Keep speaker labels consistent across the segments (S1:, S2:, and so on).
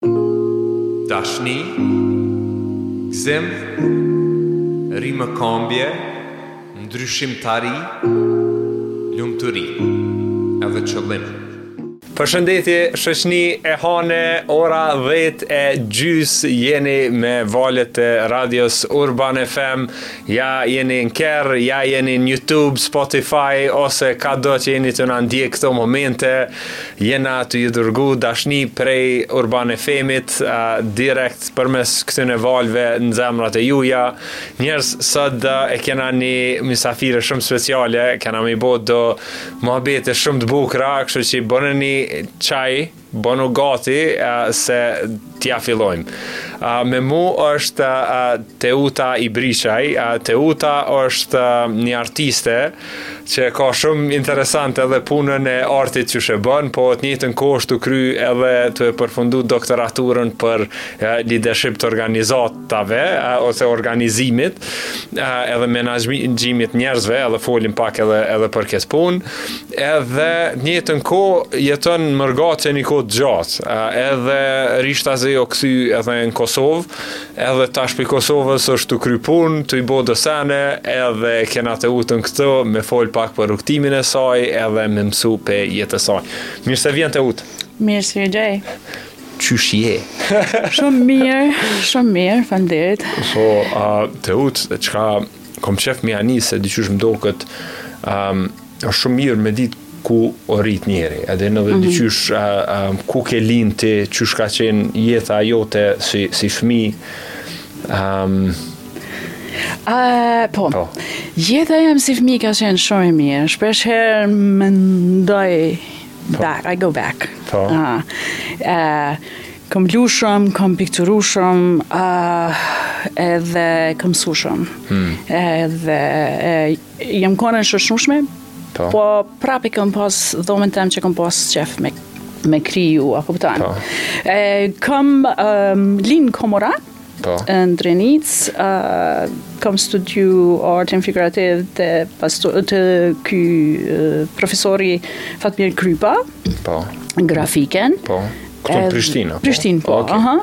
S1: Dashni, gëzim, rimëkambje, ndryshim, tari, lumturi, edhe qëllim. Përshëndetje shoqni e hane ora dhjetë e gjys jeni me valët e radios Urban FM Ja jeni në kerr, ja jeni në YouTube, Spotify ose ka do që jeni tu na ndjek këto momente, jena tu ju dërgu dashni prej Urban FM-it direkt përmes këtyne valve në zemrat e juja. Njerëz sot e kena një mysafire shumë speciale, kena me i bo do muhabete shumë të bukura, kështu që bëne një çaj, Bonu gati se t'ia fillojmë. Me mu është Teuta Ibriçaj. Teuta është një artiste që ka shumë interesant edhe punën e artit qysh e bon, po në të njëjtën kohë është tu kry edhe tu e përfundu doktoraturën për lidership të organizat. tave ose organizimit edhe menaxhimit njerëzve edhe folim pak edhe edhe për këtë punë edhe në njëjtën kohë jeton mërgatë qe një kohë të gjatë edhe rishtazi o kthy edhe në Kosovë edhe tash prej Kosovës është tu kry punë tu i bo do sene edhe kena Teutën këtu me fol pak për rrugëtimin e saj edhe me mësu prej jetës saj mirë se vjen Teutë
S2: mirë se vjen
S1: Qysh je?
S2: Shumë mirë, shumë mirë,
S1: faleminderit. Po, a Teutë, çka kom qef me e nisë diqysh më duket, ëm, është shumë mirë me ditë ku o rrit njeri, edhe me ndëgju mm -hmm. ku ke lin ti, qysh ka qenë jeta jote si, si fmi, um,
S2: Uh, po. po. Jeta jem si fëmijë ka qenë shumë e mirë. Shpesh herë mendoj Back, I go back.
S1: Po.
S2: Kam lu shumë, kam pikturu shumë, edhe kam msu shumë. Hmm. Edhe jam kone e shoqnushme, po. po prap i kam pas dhomen tem që kam pas qef me, me kriju, a kuptan. Po. Kam um, lind Komoran,
S1: Po.
S2: Në Drenicë, kam studiu artin figurativ te, pasto, te ky profesori Fatmir Krypa.
S1: Po.
S2: Grafikën.
S1: Po. Këtu në Prishtinë. Po?
S2: Prishtinë, po. Okay. Aha.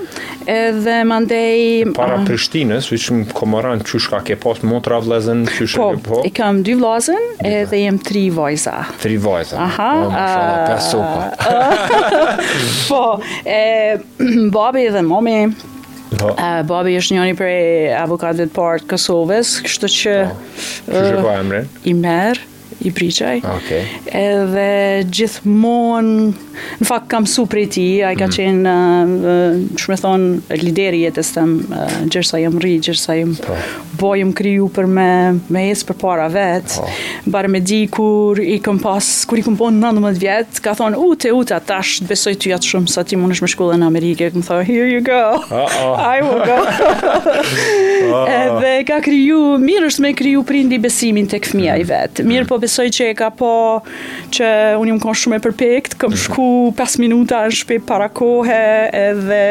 S2: Edhe mandej...
S1: Para uh, Prishtinës, veç në Komoran, çka ke pas motra vllezën, çka
S2: po, ke po? i kam dy vllezën, edhe jem tri vajza.
S1: Tri vajza.
S2: Aha.
S1: Po, mashallah, uh, pesë sopa.
S2: po, e, Babi dhe mami, Po. Uh, babi është njëri prej avokatëve të parë të Kosovës, kështu që
S1: po. Qysh uh,
S2: po emrin? Ymer Jupriqaj.
S1: Okay.
S2: Edhe gjithmonë, në fakt kam msu prej tij, ai ka mm. qenë, uh, shumë me thonë, lider i jetës teme, uh, gjersa jam rrit, gjersa jam po. Jam kriju për me me ecë përpara vet. Po. Mbaj mend kur i kam pas, kur i kam bo 19 vjet, ka thonë, "Utë, Uta, tash, të besoj ty aq shumë sa ti mundesh me u shkollu në Amerikë." Kam thonë, "Here you go." I will go. Edhe ka kriju, mirë është me kriju prindi besimin tek fëmija i vet. Mirë po besoj që e ka po që unë jam konë shumë e përpikt, kom mhm. shku 5 minuta në shpe para kohë edhe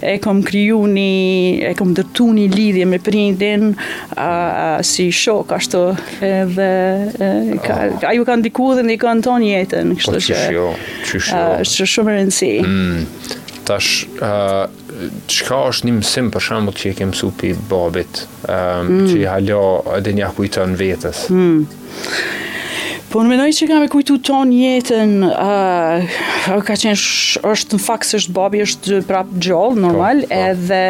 S2: e kom kriju një, e kom ndërtu një lidhje me prindin a, a, si shok ashtu edhe e, ka, oh. ajo ka ndiku dhe ndikon tonë jetën,
S1: kështu po, që jo, jo.
S2: është shumë me rëndësi.
S1: Mm. Tash, uh, Çka është një mësim për shembull që e ke mësuar pi babit,, ëm mm. që hala edhe ia kujton vetes.
S2: Mm. Po unë menoj që kam me kujtu ton jetën, uh, ka qenë sh, është në fakt se është babi është prap gjallë, po, normal, po, po. edhe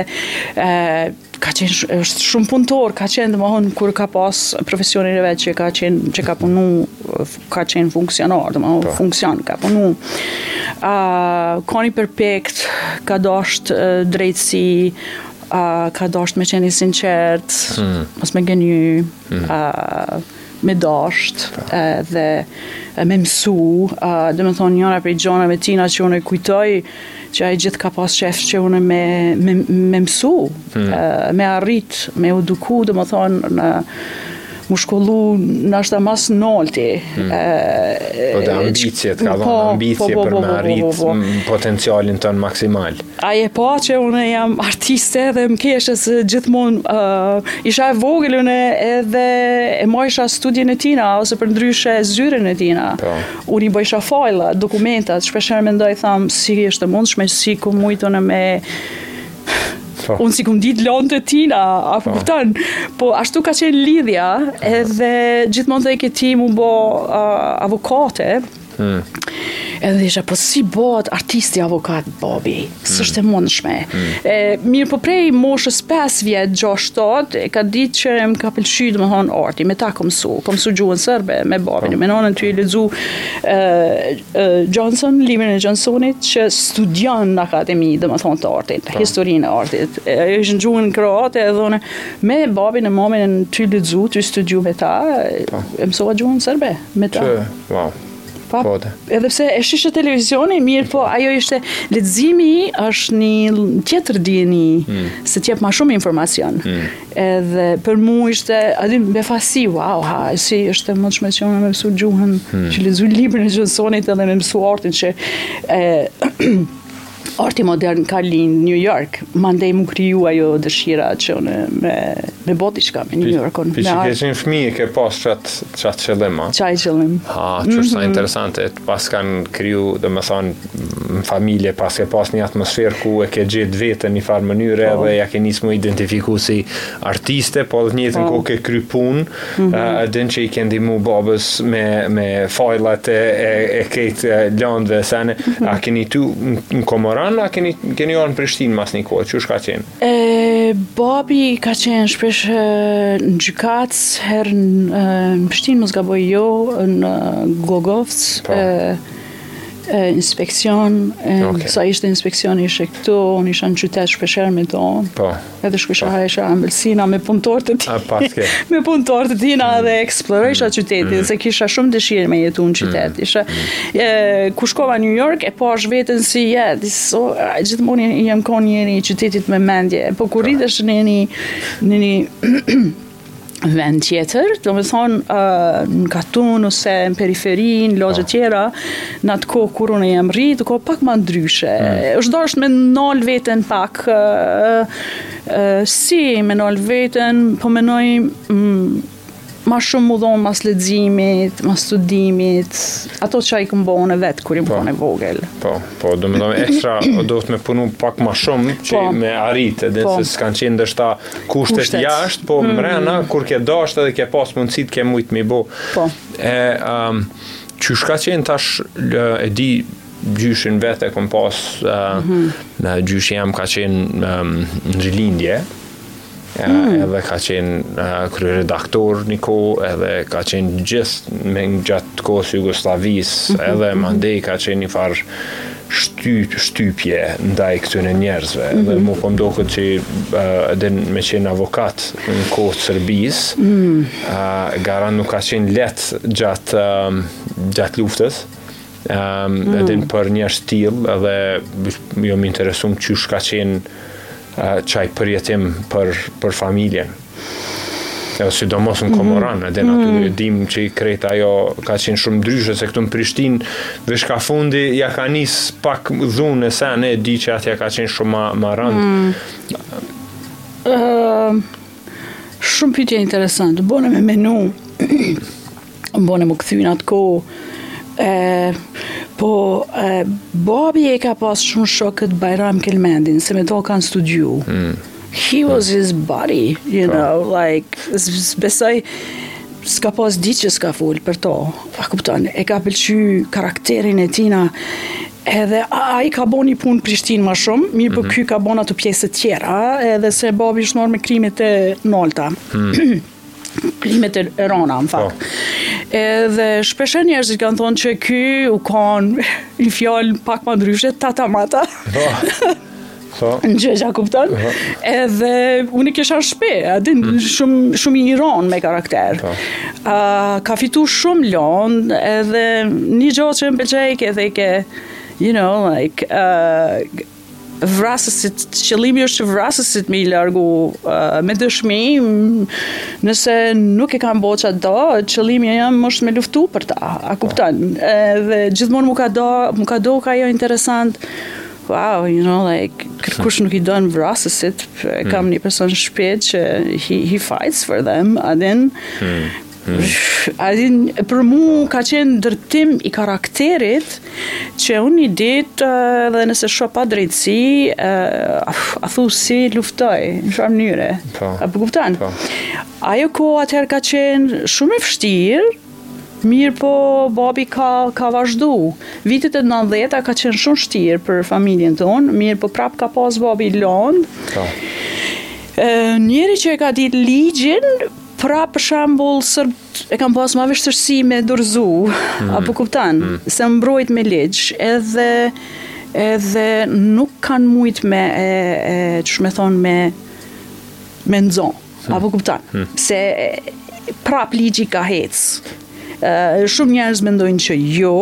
S2: uh, ka qenë është shumë punëtor, ka qenë domthon kur ka pas profesionin e vet që ka qenë që ka punu ka qenë funksionar, domethënë po. funksion, ka punu. A, ka qenë i përpikt, ka dasht drejtësi, a, ka dasht me qenë i sinqert, hmm. mos me gënjy, hmm. a, me dasht, po. dhe me mësu, a, domethonë njëra prej gjonave t'tina që unë e kujtoj, që ai gjithë ka pas qejf që unë me, me, me mësu, hmm. me arrit, me u eduku, domethonë, me u shkollu në shkolla ma të nalta.
S1: Hmm. Po dhe ambicjet, ka dhe po, ambicje po, po, për po, me po, arrit po, po, po. potencialin tënd maksimal.
S2: Ai e pa që unë jam artiste dhe m'keshke se gjithmonë uh, isha e vogël edhe e majsha studion e tina, ose për ndryshe zyren e tina. Po. Unë i bëjsha fajla, dokumentat, shpesherë mendoj, tham si është e mundshme, si kom mujtun me...
S1: Po.
S2: Unë s'i kom ditë lëndët e tina, a po. kupton, po ashtu ka qenë lidhja, edhe gjithmonë thojke ti m'u bo avokate,
S1: hmm.
S2: edhe i thojsha, po si bëhet artisti avokat, babi? S'është e mm. mundshme. Mm. E, mirë po prej moshës 5 vjet, 6-7, ka ditë që më ka pëlqy, domethonë, arti, me ta kom msu, kom msu gjuhën sërbe, me babin, po. me nonën tu e lexu Janson, librin e Jansonit, që studiohet në akademi, domethonë, të artit, po. historinë e artit. E, është në gjuhën kroate, edhe domethonë, me babin e mamin edhe tu e lexu, tu e studiu me ta, po. e mësova gjuhën sërbe, me ta.
S1: Që, wow. Po, Kota.
S2: edhe pse e shihshe televizionin, mirëpo, ajo ishte leximi është një tjetër dije, mm. se t'jep ma shumë informacion. Mm. Edhe për mu ishte, aty befasi, wow, ha, si është më të që me mësu gjuhën, mm. me lexu librin e Jansonit edhe me mësu artin që e, Arti modern ka lind në New York, mandej më kriju ajo dëshira që unë me, me boti që kam në New
S1: York.
S2: Unë,
S1: që kur
S2: ke
S1: qenë fmi e ke pas qatë qat qëllim, a?
S2: Qaj qëllim.
S1: Ha, që është sa mhm. interesante, e të pas kanë kriju, domethënë, në familje, paske pas një atmosferë ku e ke gjetë veten njëfarë mënyre
S2: po.
S1: dhe ia ke nisë me u identifiku si artiste, po n'të njëjtën
S2: po.
S1: kohë ke kry punë, Mm -hmm. uh, Domethënë që i ke ndimu babës me, me fajlat e, e, e krejt lëndëve sene, mm -hmm. a keni jetu në Komoran, a keni, keni ardhë në Prishtinë mas një kohe, qysh ka qenë?
S2: E, babi ka qenë shpesh në gjykatë, herë në, në Prishtinë, mos gaboj jo, në Gllogovc,
S1: po.
S2: e, e, inspeksion, e,
S1: okay.
S2: sa ishte inspeksion, ishte këtu, unë isha në qytet shpeshherë me to.
S1: Po.
S2: Edhe shkojsha hajsha ambëlsina me punëtorë të
S1: tina. Paske.
S2: me punëtorë të tina mm. dhe eksplorojsha mm. qytetin, mm. se kisha shumë dëshirë me jetu në qytet. Mm. Isha, mm. e, kur shkova n'New York, e pashë veten si jetë, so, gjithmonë jom konë njeri i qytetit me mendje. Po kur rritësh në një, një, një vend tjetër, domethënë uh, në katun ose në periferi, lojët po. tjera, në atë kohë kur unë jam rritë, u konë pak ma ndryshe. Mm. është dashtë me ndalë veten pak, uh, uh, si me ndalë veten, po menoj mm, ma shumë m'u dhonë mas leximit, mas studimit, ato që i kom bo edhe vetë kur jom
S1: po.
S2: konë e vogël.
S1: Po, po, domethënë ekstra, do të me punu pak ma shumë që
S2: po,
S1: me arritë, edhe
S2: po.
S1: se s'kanë qenë edhe ato kushtet,
S2: kushtet.
S1: jashtë, po mm. mrena, kur ke dashtë edhe ke pas mundësit, ke mujtë m'i bo.
S2: Po.
S1: E, um, qysh ka qenë tash, e di, gjyshin vetë e kom pas, uh, mm -hmm. gjyshi jem ka qenë um, në Rilindje, mm. edhe ka qenë uh, kryeredaktor një kohë, edhe ka qenë gjithmonë gjatë kohës Jugosllavisë, mm -hmm. edhe mandej ka qenë njëfarë shtypje ndaj këtyre njerëzve mm -hmm. dhe mu po m'doket që uh, edhe me qenë avokat në kohë të Serbisë mm -hmm. uh, garant nuk ka qenë lehtë gjatë uh, gjatë luftës um, mm -hmm. edhe për njerëz të tillë edhe jom e interesume qysh ka qenë qaj përjetim për për familjen. Edhe sidomos në mhm. Komoran, edhe aty mhm. e dimë që krejt ajo ka qenë shumë ndryshe se këtu në Prishtinë, veç kah fundi, ia ka nisë pak dhunë e sene, e di që atje ka qenë shumë ma, ma rëndë.
S2: Mm. Shumë pytje interesant, bone me menu, bone m'u kthy në atë koh, e, po e, babi e ka pas shumë shok t' Bajram Kelmendin, se me to ka studiu. Mm. He was his buddy, you po. know, like, besoj, s'ka pas ditë që s'ka folë për to, a kupton, e ka pëlqy karakterin e tina, Edhe ai ka bo një punë Prishtinë ma shumë, mirëpo mhm. ky ka bo në ato pjesët tjera, edhe se babi është marrë me krimet e nolta. Hmm. krimet e rona, në fakt. Po. Edhe shpesh e njerëzit kanë thonë që ky u konë një fjalë pak ma ndryshe, tata mata.
S1: Po. Po.
S2: Ju e, kupton? Po. Edhe unë i kisha në shpe, a din, mm. shumë, shumë i i ron me karakter.
S1: Po.
S2: A, ka fitu shumë lëndë, edhe një gjë që më pëlqejke, ishte ke, you know, like, uh, vrasësit, qëllimi është që vrasësit me i largu uh, me dëshmi, nëse nuk e kanë bo që do, qëllimi i jem është me luftu për ta, a kuptan, dhe gjithmonë m'u ka do, m'u ka dok ajo interesant, Wow, you know, like, kërkush nuk i don vrasësit, e kam hmm. një person n'shpi që he, he fights for them, a din, hmm. hmm. a din, për mu ka qenë ndërtim i karakterit, që unë i ditë uh, dhe nëse shoh padrejtësi, uh, a thu si luftoj, në shumë mënyra,
S3: po.
S2: a po kupton.
S3: Po.
S2: Ajo koh atëherë ka qenë shumë e vështirë, Mirëpo babi ka ka vazhdu. Vitet e nëntëdhjeta kanë qenë shumë shtirë për familjen tonë, mirëpo prap ka pas babi lond.
S3: Po.
S2: Njeri që e ka ditë ligjin, prap për shembull serbët e kanë pas më vështirësi me e dorëzu, mm. a po kupton, mm. se u mbrojt me ligj, edhe edhe nuk kanë mujt me e, e qysh me thon me me nxon. A po kupton? Hmm. Se prap ligji ka hec. Uh, shumë njerëz mendojnë që jo,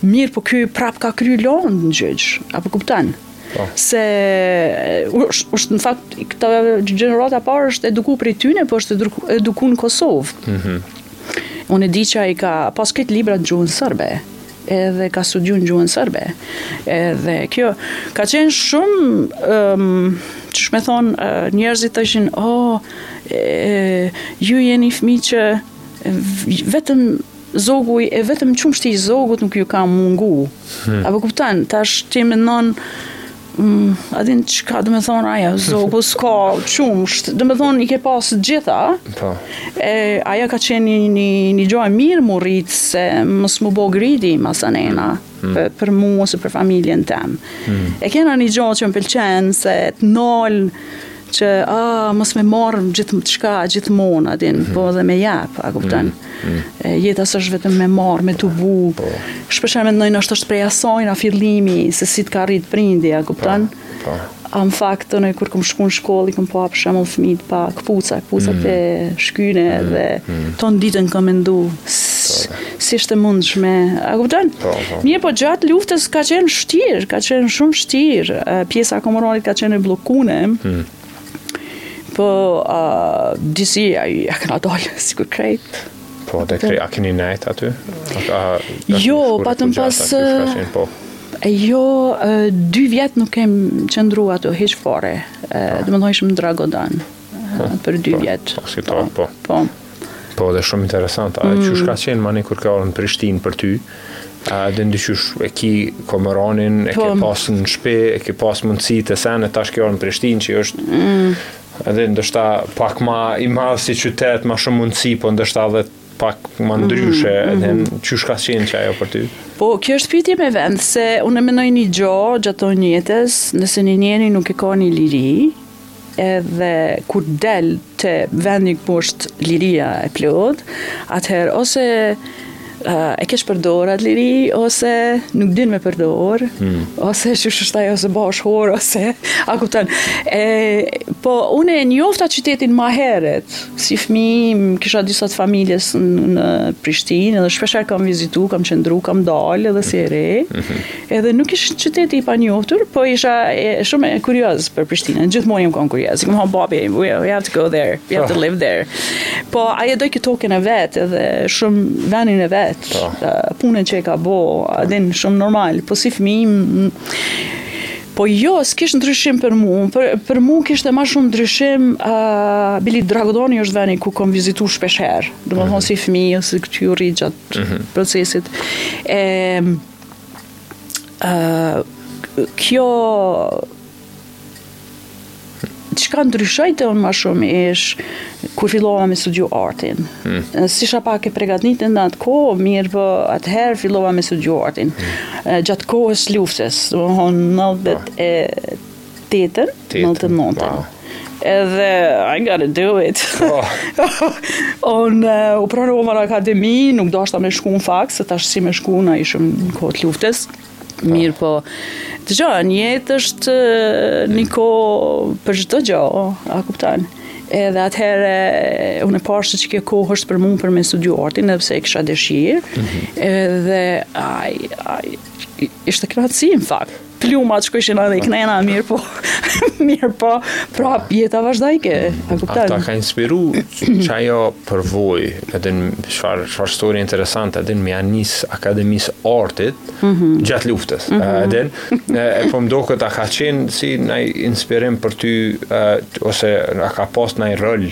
S2: mirë po ky prap ka kry lond në gjyq. A po kupton?
S3: Po.
S2: Se është është në fakt këta gjenerata e parë është eduku prej tyne, po është eduku në Kosovë. Mhm. Mm Unë e di që ai ka pas krejt librat në gjuhën serbe. Edhe ka studiu në gjuhën serbe. Edhe kjo ka qenë shumë, um, qysh me thonë, uh, njerëzit thojshin, o, oh, ju jeni fmi që vetëm zogu e vetëm qumështi i zogut nuk ju ka mungu. Hmm. A po kupton, tash ti menon, Mm, a din çka domethonë ajo, zogu s'ka qumsht. Domethonë i ke pas të gjitha.
S3: Po.
S2: E ajo ka qenë një një, një gjë e mirë m'u rrit se mos m'u bo greedy masanej mm. për, për mu ose për familjen tem. Mm. E kena një gjë që më pëlqen se të nol që a mos me marr gjithçka gjithmonë a din po dhe me jap a kupton mm, mm. jeta s'është vetëm me marr me t'u bo po. shpesh e mendoj nëse është prej asaj nga fillimi se si të ka rrit prindi a kupton
S3: po,
S2: po. Në fakt unë kur kam shku në shkollë, kam pa për shembull fëmij pa këpuca, këpuca mm. të shkyne mm. dhe mm. tonë ditën kam mendu. si është e mundshme. A kupton?
S3: Po, po.
S2: Mirëpo gjatë luftës ka qenë vshtir, ka qenë shumë vshtir. Pjesa e Komoranit ka qenë e bllokume. Hmm. Po, uh, disi, ja kena dollë, sikur krejt.
S3: Po, dhe krejt, a keni nejt aty? A, a,
S2: a,
S3: jo,
S2: patëm pas...
S3: Po.
S2: Jo, dy vjetë nuk kem qëndru aty, hiç fare. Do me thënë në Dragodan. për dy
S3: po,
S2: vjet.
S3: Po, si po, po.
S2: Po.
S3: Po, dhe shumë interesant. A
S2: mm.
S3: qysh ka qenë mani kur ke ardhë në Prishtinë për ty? A din qysh e ki Komoranin, e
S2: po.
S3: ke pas një shpi, e ke pas mundësi do sen, e tash ke ardhë në Prishtinë që është...
S2: Mm.
S3: Edhe ndoshta pak ma i madhë si qytet, ma shumë mundësi, po ndoshta dhe pak ma mhm, ndryshe,
S2: mm -hmm.
S3: edhe qysh ka qenë qajo për ty?
S2: Po, kjo është pytje me vend, se unë e menoj një gjo gjatë jetës, nëse një njeri nuk e ka një liri, edhe kur del te vendi ku është liria e plot, atëherë ose e keqpërdor atë liri, ose nuk din me përdor, hmm. ose që shështaj ose bash hor, ose, a kupton. E, po, unë e njofta qytetin ma heret, si fmi, kisha disa të familjes në Prishtinë, edhe shpeshherë kam vizitu, kam qëndru, kam dalë, edhe si e re, mhm. Edhe nuk ish qyteti i panjoftur, po isha e, shumë kurioze për Prishtinën. Gjithmonë jam kon kurioze. Kam thonë babi, we have to go there, we have to po. live there. Po ai e do këtë tokën e vet, edhe shumë vendin e vet.
S3: Po.
S2: Punën që e ka bo, a din shumë normal, po si fëmijë Po jo, s'kish ndryshim për mu, për, për mu kish ma shumë ndryshim, uh, bile Dragodani është veni ku kom vizitu shpeshherë, do me thonë mhm. si fëmijë, si tuj u rritë gjatë mhm. procesit. E, kjo çka ndryshoi te unë ma shumë ish kur fillova me studiu artin. Mm. Se isha pak e përgatitur në atë kohë, mirëpo atëherë fillova me studiu artin. Mm. Gjatë kohës luftës, do me thonë 90
S3: e
S2: Tetën,
S3: nëntën.
S2: Edhe, I gotta do it.
S3: Oh.
S2: Unë uh, u pranova në akademi, nuk deshta me shku në fakt, se tash si me shku, ne ishëm në kohë t' luftës. Mirë po, të gjo, një jetë është një kohë për çdo gjo, a kupton. Edhe atëherë, unë e pashë që kjo kohë është për mu për me studiu artin, edhe pse e kisha dëshirë, mm -hmm. edhe, ai, ai, ishte qartësi, në fakt. plumat shkojshin edhe i kënena, mirëpo, mirëpo, prap jeta vazhdojke, e kuptan.
S3: A ta ka inspiru qajo përvojë, edhe në çfarë, çfarë story interesante, edhe me ja nis akademisë artit, mm -hmm. gjatë luftës, mm -hmm. edhe në, e po mendo këtë a ka qenë si naj inspirim për ty, ose a ka pas naj rol,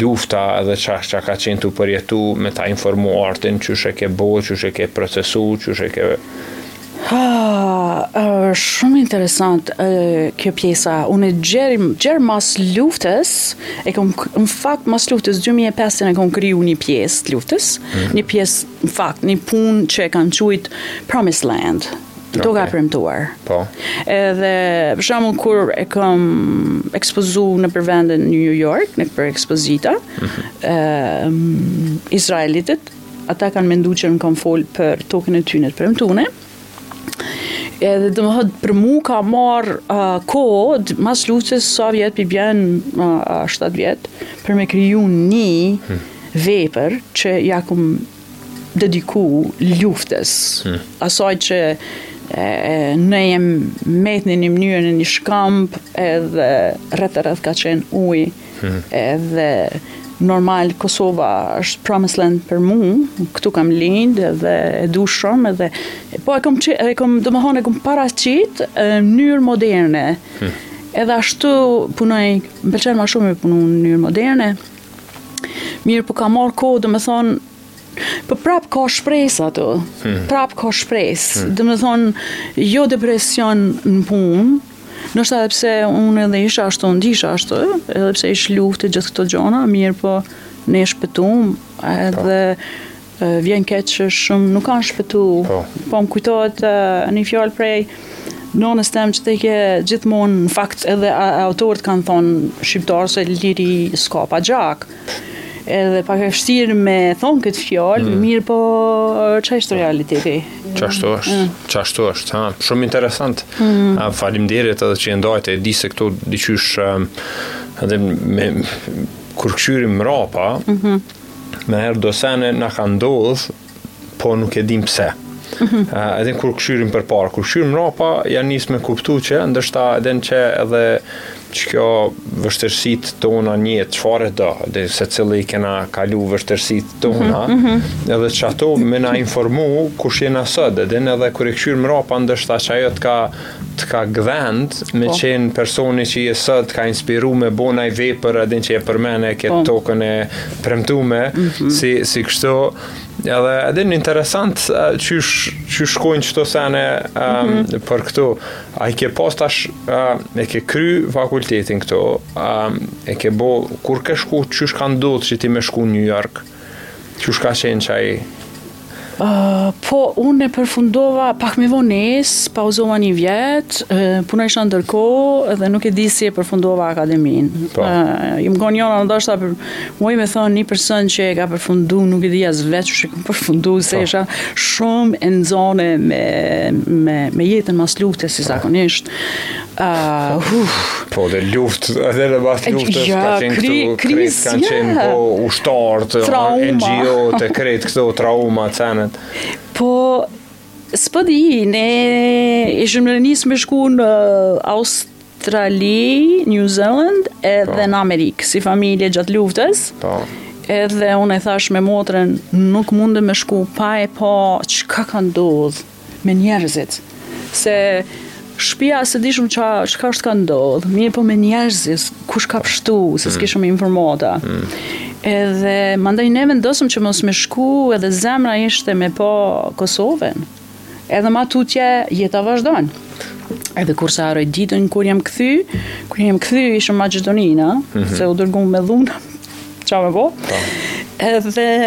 S1: Lufta edhe qa, çka ke qenë tu përjetu me ta informu artin qysh e ke bo qysh e ke procesu qysh e ke.
S2: Haa shumë interesant kjo pjesa unë gjer gjer mas luftës e kom në fakt mas luftes dy mijë e pesë e kom kriju një pjesë të luftës një pjesë në fakt një punë që e kan qujt Promised Land. Toka e premtuar.
S1: Po.
S2: Edhe për shembull kur e kam ekspozu nëpër vende në New York, nëpër ekspozita, mm -hmm. izraelitët, ata kanë mendu që unë kam fol për tokën e tyne t'premtume, edhe domethënë për mu ka marrë uh, kohë, mas luftës sa vjet po i bjen uh, 7 vjet, për me kriju një hmm. vepër që ja kom dediku luftës, hmm. asaj që e, ne jem met në një mënyrë në një shkamb edhe rreth e rreth ka qenë ujë hmm. edhe normal Kosova është promised land për mu këtu kam lind edhe e du shumë edhe po e kom, që, e kom domethonë e kom paraqit n'mënyrë moderne hmm. edhe ashtu punoj më pëlqen ma shumë me punu në mënyrë moderne Mirëpo ka marrë kohë, domethonë, Po prap ka shpresë aty. Hmm. Prap ka shpresë. Hmm. Domethonë jo depresion në punë. Ndoshta edhe pse unë edhe isha ashtu, ndisha ashtu, edhe pse ish luftë gjithë këto gjona, mirëpo ne shpëtum edhe po. Vjen keq që shumë nuk kanë shpëtu. Po. Po më kujtohet një fjalë prej nonës tem që thojke gjithmonë në fakt edhe autorët kanë thonë shqiptarë se liri s'ka pa gjak. Edhe pak e vështirë me thonë këtë fjalë, mm. mirëpo qashtu realiteti.
S1: Qashtu është, mm. qashtu është, ha, shumë interesant. Mm. Faleminderit edhe që e ndajte, e di se këto diqysh edhe me kur kqyrim mrapa, mm -hmm. me herë do sene na ka ndodh, po nuk e dim pse. Mhm. edhe kur kqyrim përpara, kur kqyrim mrapa, ja nis me kuptu që, ndoshta edhe në që edhe qëto vështirësitë tona njejtë çfarëdo, dhe secili i kena kalu vështirësitë tona, mhm, mhm. edhe qato me na informu kush jena sot, edhe në edhe kur e kqyrim mrapa, ndoshta qajo të ka Të ka gdhend me, po, qenë personi që je sot, të ka inspiru me bo naj vepër, e din që e përmene, këtë po. tokën e premtume, mm -hmm. si, si kështu, edhe e din interesant qysh, qysh shkojnë qëto sene um, mm -hmm. për këtu. A i ke pas tash, uh, e ke kry fakultetin këtu, um, e ke bo, kur ke shku, qysh ka ndodhë që ti me shku New York? Qysh ka qenë qajo?
S2: Uh, po, unë e përfundova pak me vonesë, pauzova një vjet, uh, punojsha ndërkohë dhe nuk e di si e përfundova akademinë. Po. Uh, jom konë njona, ndoshta, për, muj me thonë një person që e ka përfundu, nuk e di as vetë qysh e përfundu, se po. isha shumë e nxonë me, me, me jetën mas lufte, si zakonisht. Uh, uh.
S1: Po dhe luftë, edhe dhe mas luftës ja, ka qenë kri, këtu, kri, kri, kanë ja. qenë po ushtarët NGO-t krejt këto traumat e senet.
S2: Po, s'po di, ne ishëm nisë me shku në uh, Australi, New Zealand edhe po. në Amerikë, si familje gjatë luftës. Po. Edhe unë e thash me motrën, nuk mundë me shku pa e pa çka ka ndodhë. me njerëzit, se shpia s'e dishëm ça, çka është ka ndodhë, mirëpo me njerëzit, kush ka pështu, se mm. s'kishëm informata. Mm. Edhe mandaj ne vendosëm që mos me shku edhe zemra ishte me pa Kosovën. Edhe ma tutje jeta vazhdon. Edhe kurrë s'e harroj ditën kur jam kthy, kur jam kthy ishëm në Maqedoni na, mm -hmm. se u dërgum me dhunë. Çfarë më po? Edhe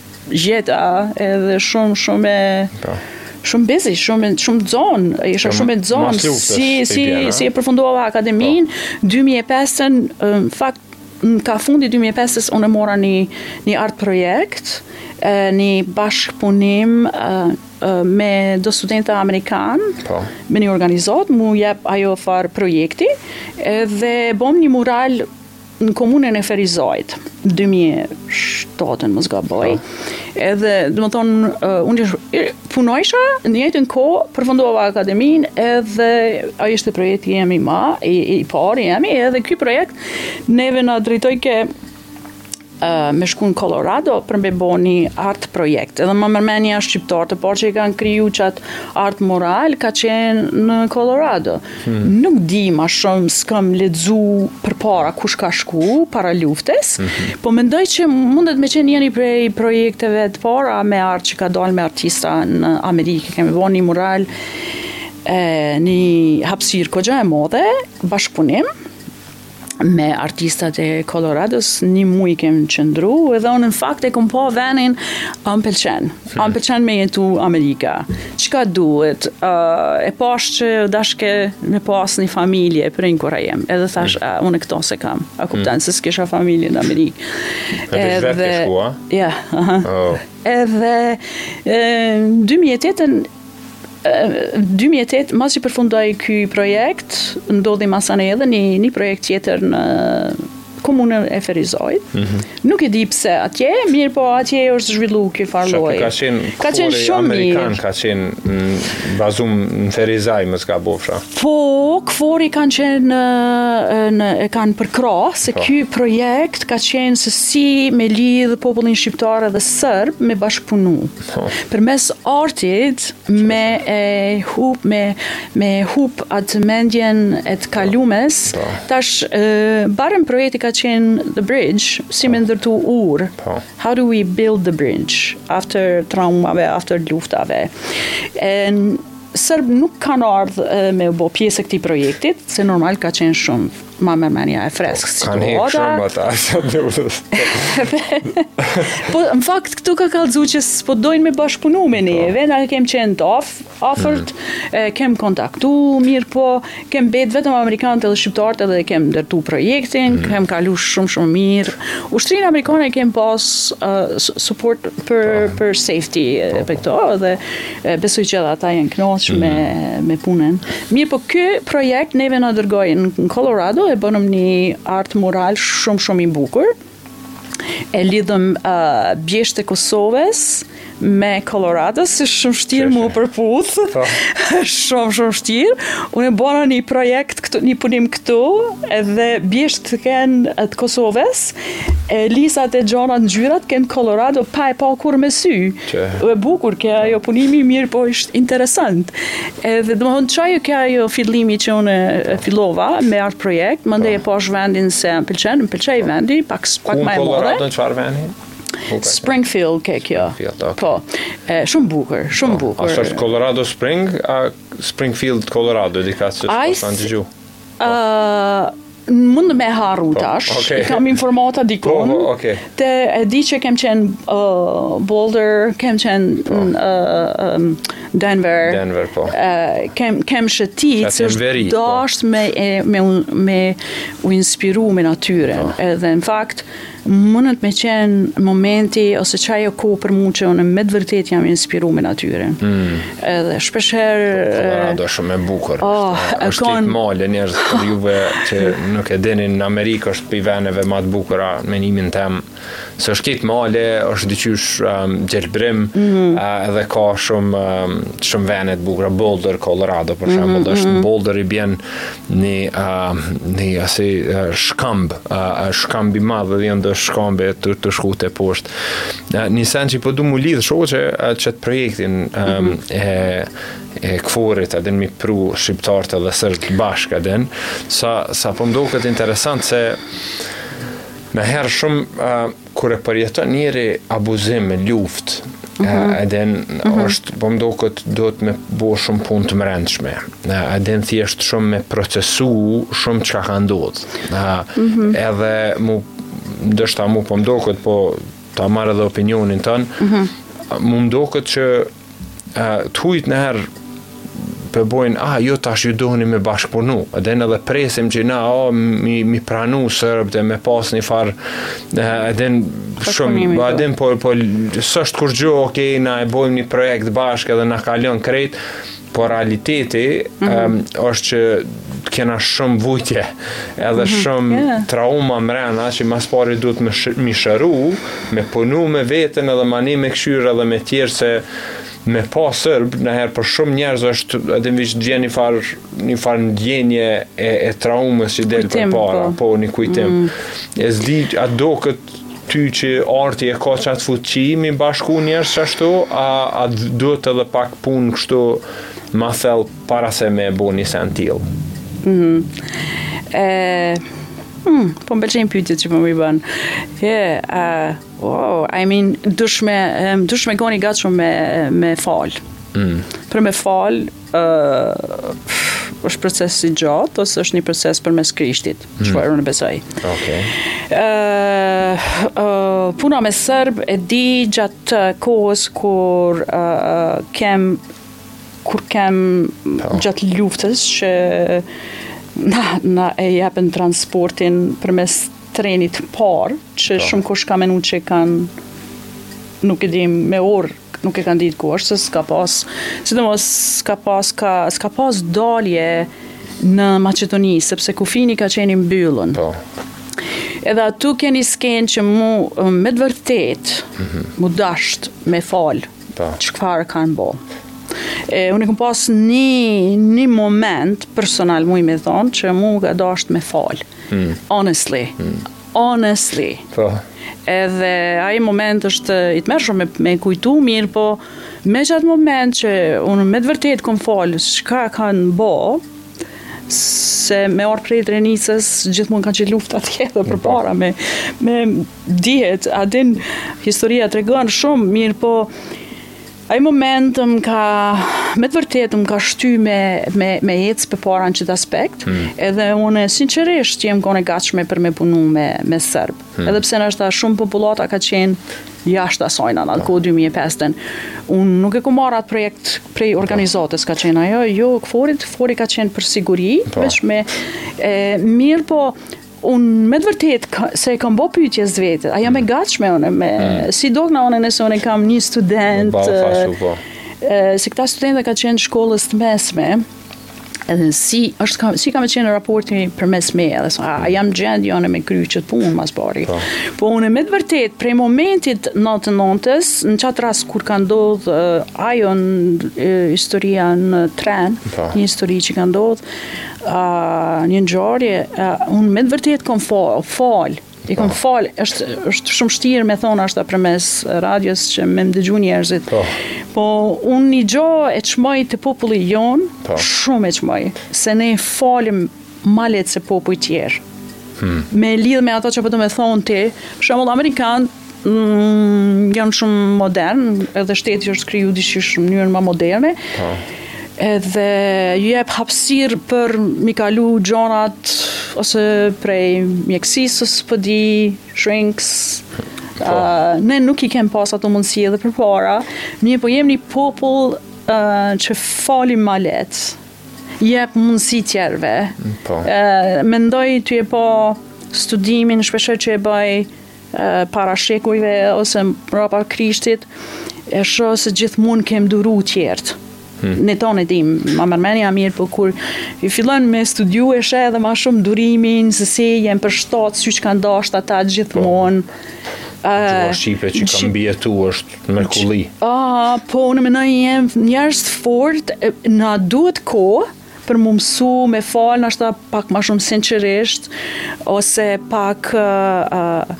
S2: jeta edhe shumë shumë e po. shumë busy, shumë shumë zon, isha shumë, shumë e zon si si si, si e përfundova akademinë po. 2005-ën, në fakt nga fundi i 2005-ës unë mora një një art projekt, një bashkëpunim me do studenta amerikanë, po. me një organizatë, m'u jep ajo farë projekti, edhe bom një mural në komunën e Ferizajt, 2007-ën mos gaboj, edhe, domethonë, uh, unë punojsha, n'at kohë, përfundova akademinë, edhe ai ishte projekti jem i ma, i, i pari jem, edhe ky projekt, neve na drejtoi ke uh, me shku në Colorado për me bo një art projekt. Edhe më merr menja shqiptarët e parë që i kanë kriju qatë art mural ka qenë në Colorado. Hmm. Nuk di ma shumë, s'kam lexu përpara kush ka shku, para luftës, mm -hmm. po mendoj që mundet me qenë njëri prej projekteve të para me art që ka dalë me artista në Amerikë, kemi bo një mural, e, një hapsirë kogja e modhe, bashkëpunim, me artistat e Kolorados, një muj kem qëndru, edhe unë në fakt e kom pa vendin, a më pelqen, a më pelqen me jetu n'Amerikë, çka duhet, uh, e pash që dashke me pas një familje, për një kurajim, edhe thash, mm. uh, unë këto s'e kam, a kupton, mm. se s'kisha familje në Amerikë.
S1: Edhe, edhe ishe vetë që shkove?
S2: Ja, aha.
S1: Oh.
S2: Edhe, e, 2008 2008, masi që përfundoi ky projekt, ndodhi masanej edhe një, një projekt tjetër në komunën e Ferizajt. Mm -hmm. Nuk e di pse atje, mirëpo atje është zhvillu njëfarë
S1: lloj. Ka qenë,
S2: ka qenë shumë
S1: amerikanë,
S2: mirë.
S1: ka qenë mm, bazën në Ferizaj, më s'ka bofra.
S2: Po, KFOR-i kanë qenë në, në, kanë përkrah, se
S1: po.
S2: kjo projekt ka qenë se si me lidhë popullin shqiptar edhe serb me bashkëpunu. Përmes artit me e hup me me hup atë mendjen e të kalumes.
S1: Po.
S2: Tash bazën projekti ka qenë The Bridge, si me ndërtu urë.
S1: Po.
S2: How do we build the bridge after traumave, after luftave? E serbët nuk kanë ardhë me u bo pjesë e këtij projektit, se normal ka qenë shumë Ma me thënë ja e freskët situata
S1: Kanë hekë shumë ata Sa të vëzë
S2: Po në fakt këtu ka kallëzu që s'po dojnë me bashkëpunu me neve Na kem qenë të of, ofërt hmm. Kem kontaktu mirëpo Kem mbetë vetëm amerikanët edhe shqiptarët edhe kem ndërtu projektin hmm. Kem kalu shumë shumë mirë Ushtrinë amerikane e kem pas uh, support për, po. për safety po. për këto Dhe Besoj që edhe ata janë knaqë me mhm. me punën. Mirëpo ky projekt neve na dërgoi në Colorado e bënëm një art mural shumë shumë i bukur. E lidhëm uh, bjeshkët e Kosovës me Colorado, se shumë shtirë m'u përputh,
S1: po.
S2: shumë shumë shtirë. Unë e bëna një projekt, këtu, një punim këtu, edhe bjeshkët kanë kenë të Kosovës, e lisat e gjonat, ngjyrat kenë Colorado pa e pa kurrë me sy.
S1: Që.
S2: E bukur ke ajo punimi i mirë, po ishte interesant. Edhe domethënë qajo ke ajo fillimi që unë e fillova me art projekt, manej e pash vendin se më pëlqen, më pëlqeu vendi, pak pak ma e madhe.
S1: Colorado çfarë vendi?
S2: Springfield ke kjo. Po. E shumë bukur, shumë
S1: po,
S2: bukur.
S1: Është Colorado Spring, a Springfield Colorado, diçka që
S2: s'e
S1: kam dëgjuar. Ëh,
S2: uh, muj me harru
S1: po,
S2: tash.
S1: Po, okay.
S2: I kam informata diku.
S1: Po, po, okay.
S2: Veç e di që kem qen uh, Boulder, kem qen po. uh, uh, um, Denver.
S1: Denver po.
S2: Uh, kem kem shëtit se është
S1: dashtë, po.
S2: me me me u inspiru me natyrën.
S1: Po.
S2: Edhe në fakt Mundet me qenë momenti ose qajo kohë për mu që unë me të vërtet jam inspiru me natyren. Mm. Edhe shpesh
S1: herë... Kolorado është shumë e bukur.
S2: Oh,
S1: është
S2: kon...
S1: ki male njerëz për juve që nuk e dini në Amerikë është prej veneve ma të bukura menimin tem. Se është ki male, është dyqysh um, gjelbrim
S2: mm.
S1: uh, edhe ka shumë, um, shumë vene t'bukura. Boulder, Colorado, për shembull,
S2: mm -hmm.
S1: është mm. Boulder i bjen një uh, një asi uh, shkamb uh, shkamb i madh dhe janë do shkambe tu tu shku te poshtë uh, një sen që po du m'u lidhë shoh që uh, qët projektin um, mm -hmm. e, e KFOR-it edhe m'i pru shqiptarët edhe serbët bashkë edhe sa, sa po m'doket interesant se niherë shumë uh, kur e përjeton njeri abuzim, luftë, mm -hmm. edhe mm -hmm. është, po m'doket, duhet me bo shumë punë të mrendshme, edhe thjesht shumë me procesu shumë çka ka ndodhë, mm -hmm. edhe mu, ndoshta mu po m'doket, po ta marrë edhe opinionin tonë, mm -hmm. mu m'doket që të hujt niherë po bojnë, a, jo tash ju doni me bashkëpunu, edhe edhe presim që na, a, m'i, m'i pranu serbtë me pas një farë, edhe në shumë, ba, edhe në, por, por, s'është kurgjo, ok, na e bojmë një projekt bashkë edhe na kalon krejt, por realiteti mm -hmm. um, është që kena shumë vujtje edhe mhm. shumë
S2: yeah.
S1: trauma mrena që ma s'pari duhet me sh m'i shëru me punu me vetën edhe mani me kshyrë edhe me tjerë se me pa serb niherë për shumë njerëz është edhe më vjen një far një far ndjenje e, e traumës që del përpara
S2: po.
S1: po një kujtim mm. e s'di a t'doket ty që arti e ka qat fuqi m'i bashku njerëzt ashtu a a duhet edhe pak punë kështu ma thellë Para se me bo një sen t'till. Mhm.
S2: E... Hmm, po më pëlqejnë pyetjet që po më i bën. Yeah, a, wow, I mean, dush me dush me kon i gatshëm me me fal.
S1: Mm.
S2: Për me fal, ë uh, është proces i gjatë ose është një proces përmes Krishtit, mm. çfarë unë besoj. Okej.
S1: Okay.
S2: Ë uh, uh, puna me serb e di gjatë kohës kur uh, kem Kur kem
S1: po.
S2: gjatë luftës që na, na e japin transportin përmes trenit parë, që
S1: po.
S2: shumëkush ka menu që kanë nuk e dim me orë nuk e kanë ditë ku është, se s'ka pas, sidomos s'ka pas, ka, s'ka pas dalje në Maqedoni, sepse kufini ka qenë i mbyllun.
S1: Po.
S2: Edhe aty ke ni skenë që mu me të vërtet, mm -hmm. m'u dasht me falë,
S1: Po.
S2: Çka kanë bo? E, unë e kom pas një, një moment personal, muj me thonë, që m'u ka dasht me falë. Mm. Honestly. Mm. Honestly.
S1: Po.
S2: Edhe ai moment është i tmerrshëm me, me kujtu, mirëpo me atë moment që unë me të vërtet kom falë, çka kanë bo, se me qenë prej Drenicës, gjithmonë kanë qenë lufta tjera edhe për po. para me, me Dihet, a din, historia tregon shumë, mirëpo, ai moment më ka me të vërtetë më ka shty me me me ec përpara në çdo aspekt, hmm. edhe unë sinqerisht jam qenë e gatshme për me punu me me serb. Hmm. Edhe pse ndoshta shumë popullata ka qenë jashtë asaj në atë kohë 2005-ën. Unë nuk e kam marrë atë projekt prej po. organizatës ka qenë ajo, jo KFOR-it, KFOR-i ka qenë për siguri,
S1: po.
S2: veç me e, mirëpo Un me të vërtet ia kam bë pyetjen vetes. A jam e mm. gatshme unë me mm. si do na unë nëse unë kam një student. Po,
S1: ashtu po.
S2: Se këta studenta kanë qenë t'shkollës të mesme, edhe si është ka, si ka me qenë raporti përmes meje edhe sa a, a jam n'gjendje unë me kry qët punë masandej
S1: po.
S2: po unë me të vërtet prej momentit nëntëdhetenëntës në qat rast kur ka ndodh uh, ajo në uh, historia në tren
S1: po.
S2: një histori që ka ndodh një ngjarje, unë me të vërtetë kam fal, fal. I kam po. fal, është është shumë vështirë me thonë ndoshta përmes radios që me dëgju njerëzit.
S1: Po.
S2: Po unë një gjo e çmoj te populli jon,
S1: po.
S2: shumë e çmoj, se ne falim ma lehtë se popujt tjerë. Hmm. Me lidhë me ato që po do me thonë ti, për shembull amerikanët, mm, janë shumë modern, edhe shteti është kriju diqysh në mënyrë më moderne.
S1: Po.
S2: Edhe ju jep hapësirë për m'i kalu gjonat ose prej mjekësisë, ose ku po di, shrinks, Po. Uh, ne nuk i kem pas ato mundësi edhe përpara, mirëpo jem një popull uh, që falim ma lehtë, jep mundësi tjerve.
S1: Po.
S2: Uh, mendoj te ky studimi, shpeshherë që e bëj, para shekujve ose mbrapa Krishtit, e shoh se gjithmonë kem duru tjerët. Hmm. Ne tanë e dimë, ma merr mendja, mirëpo kur i fillon me studiu e sheh edhe ma shumë durimin, se si jem përshtatë, siç kanë dashtë ata gjithmonë.
S1: Po. Gjuha shqipe që ka mbijetu është mrekulli.
S2: Po, unë menoj jem njerëz të fort, na duhet kohë, për m'u mësu me falë, ndoshta pak ma shumë sinqerisht, ose pak uh,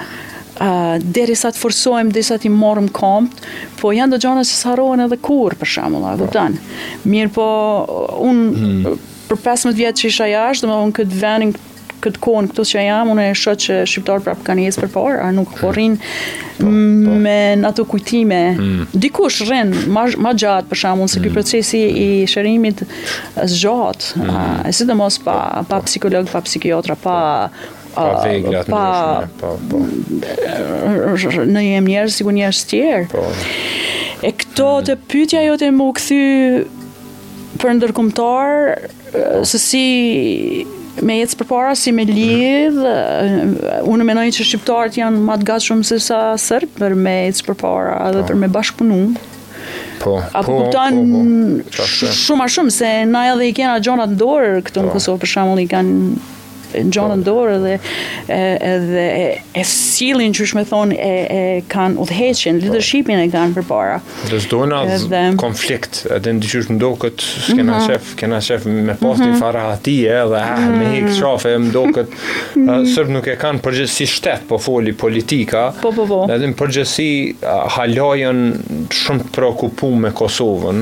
S2: uh, derisa të forcohemi, derisa t'i marrim komt, po janë do gjona që s'harohen edhe kur, për shembull, Vietnam. Po. Mirëpo, unë hmm. për 15 vjetë që isha jashtë, domethonë këtë venin, këtë kohën qëkur jam, unë e shoh që shqiptarët prap kanë ecë përpara, a nuk po rrin po, po. me ato kujtime. Mm. Dikush rrin ma gjatë për shkak se ky mm. procesi i shërimit është i gjatë, mm. e sidomos pa po, pa psikolog, pa psikiatra, pa
S1: pa vegla
S2: pa,
S1: pa, pa,
S2: në një mënyrë sikur njerëz të tjerë.
S1: Po.
S2: E këtu te pyetja jote me u kthy për ndërkombëtarët se si me ecë përpara, si me lidh, mhm. unë mendoj që shqiptarët janë ma të gatshëm sesa serbët për me ecë përpara edhe po. për me bashkëpunu.
S1: Po,
S2: A
S1: po
S2: kupton
S1: po, po, po.
S2: shumë ma shumë se na edhe i kena gjonat n'dorë këtu në Kosovë për shembull i kanë gjonat në dorë dhe edhe e, e sillin qysh me thon e, e kanë udhëheqjen, leadershipin e kanë përpara.
S1: Dhe s'dojnë
S2: as edhe...
S1: konflikt, edhe në diqysh me do këtë s'kena mm -hmm. qejf, kena qejf me pas një mm -hmm. farë rahatie dhe ah, mm -hmm. me
S2: mhm.
S1: hjekë qafe me do këtë, mm -hmm. serbët nuk e kanë përgjithësisht, po foli politika,
S2: po, po, po.
S1: edhe në përgjithësi hala janë shumë të preokupu me Kosovën,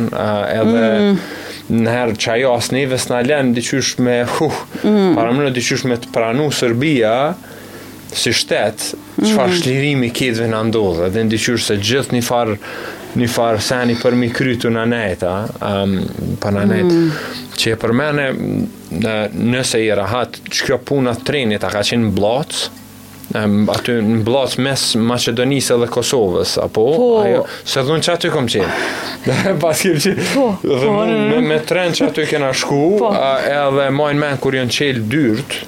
S1: edhe
S2: mm
S1: -hmm niherë që ajo as neve s'na lenë diqysh me huh,
S2: mm.
S1: para me diqysh me të pranu Serbia si shtet, mm. çfarë çlirimi ki te ne ndodh, dhe në diqysh se gjithë një farë një farë seni për me i kujtu me nejt, um, për me nejt, mm. që e përmene, s'je rahat, që kjo puna e trenit, a ka qenë Bllacë, aty në Bllacë mes Maqedonisë dhe Kosovës, apo?
S2: Po.
S1: Ajo, se edhe unë qaty kom qenë. Pas kem qenë.
S2: Po.
S1: Dhe
S2: po, me,
S1: me, me tren qaty kena shku,
S2: po.
S1: a, edhe maj n'men kur janë çelë dyrt,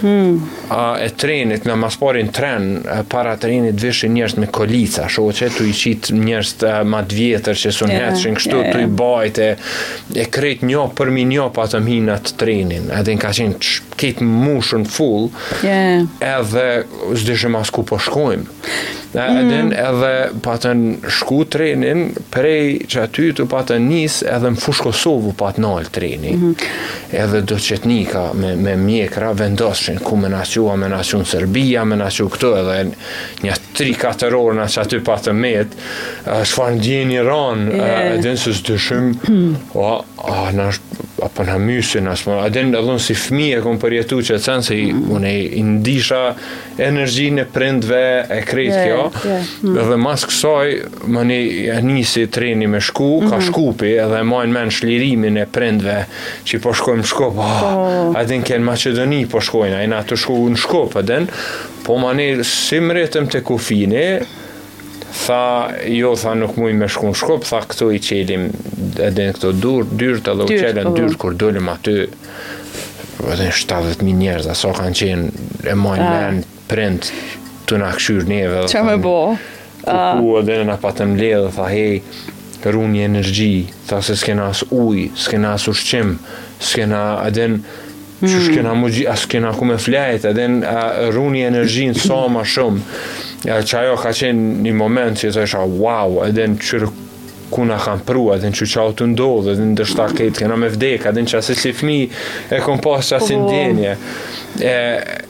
S2: hmm.
S1: a, e trenit, në ma s'parin tren, a, para trenit vijshin njerëz me kolica, shoh që tu i qitë njerëz ma të vjetër që
S2: s'mun
S1: yeah. hecshin, kështu
S2: yeah.
S1: tu i bajt e, e krejt njo përmi njo patëm hi n'at trenin, edhe ka qenë krejt mushun full, Edhe s'dishim as ku po shkojmë. Mm. A din edhe pat shku treni prej qaty u patëm nis edhe në Fushë Kosovë pat nalë treni. Mm -hmm. Edhe do çetnika me, me mjekra vendoshin ku me na çu, a me na çu në Serbi a me na çu këtu edhe një 3-4 orë ne qaty patëm metë. Çfarë ndjenje e ranë,
S2: yeah.
S1: a din, se s'dishim, mm. Ah, na është, apo na mysin, asi, a din, a din, si fmi e kom përjetu qët sen, se i, mm. une i ndijsha energjin e prindve e krejt
S2: yeah,
S1: kjo,
S2: yeah.
S1: Mm. dhe mas kësaj, mani nisi treni me shku, mm -hmm. kah mhm. Shkupi, edhe e maj n'men çlirimin e prindve, që po shkojmë n'Shkup, ah, po. oh, a din, kah Maqedoni po shkojmë, ai nuk shku në Shkup, a din, po mani si mrrimë te kufini, Tha, jo, tha, nuk mujm me shku në Shkup, tha, këtu i çelim, e din këto dyr, dyrt, edhe u çelën
S2: po.
S1: dyrt, kur dolim aty, edhe 70.000 njerëz, a sa kanë qenë, e maj n'
S2: ah.
S1: men, prind, tu na kqyrë neve.
S2: Ça me bo?
S1: Ku ah. ku e din, patëm ledhe, tha, hej, runi energji, tha se s'kena as uj, s'kena as ushqim, s'kena, e din, Që hmm. s'kena mu gjithë, as s'kena ku me flejtë, e din, runi energjinë sa ma shumë, qajo ka qenë një moment që thojsha, wow, e din, kqyr ku na kanë pru, e din, që ça o tu ndodhë, e din, ndoshta këtu, kena me vdekë, e din, qasi si fmi, e kom pasë
S2: qasi
S1: ndjenje.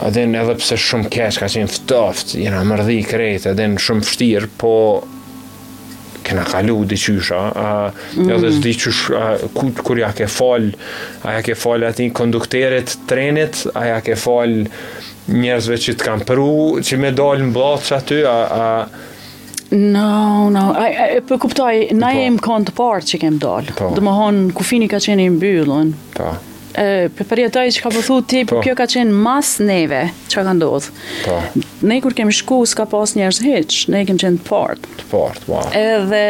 S1: A din edhe pse shumë keq ka qenë ftoft, jena mërdhi krejt, a din shumë vështirë, po kena kalu diqysha, a, mm. edhe s'di qysh, a, ku, kur ja ke fal, a ja ke fal atij kondukterit t'trenit, a ja ke fal njerëzve që të kanë pru, që me dalë në Bllacë qaty, a, a,
S2: No, no, a, a, e po, kuptoj, na
S1: po.
S2: jem kanë të parët që kem dalë.
S1: Po.
S2: Domethonë, kufini ka qenë i mbyllun.
S1: Po.
S2: e përjetoj çka po thu po ti,
S1: po,
S2: po kjo ka qenë mas neve, që ka ndodhë.
S1: Po.
S2: Ne kur kemi shku, s'ka pas njerëz hiç, ne kemi qenë të parët.
S1: Të parët, po.
S2: Edhe,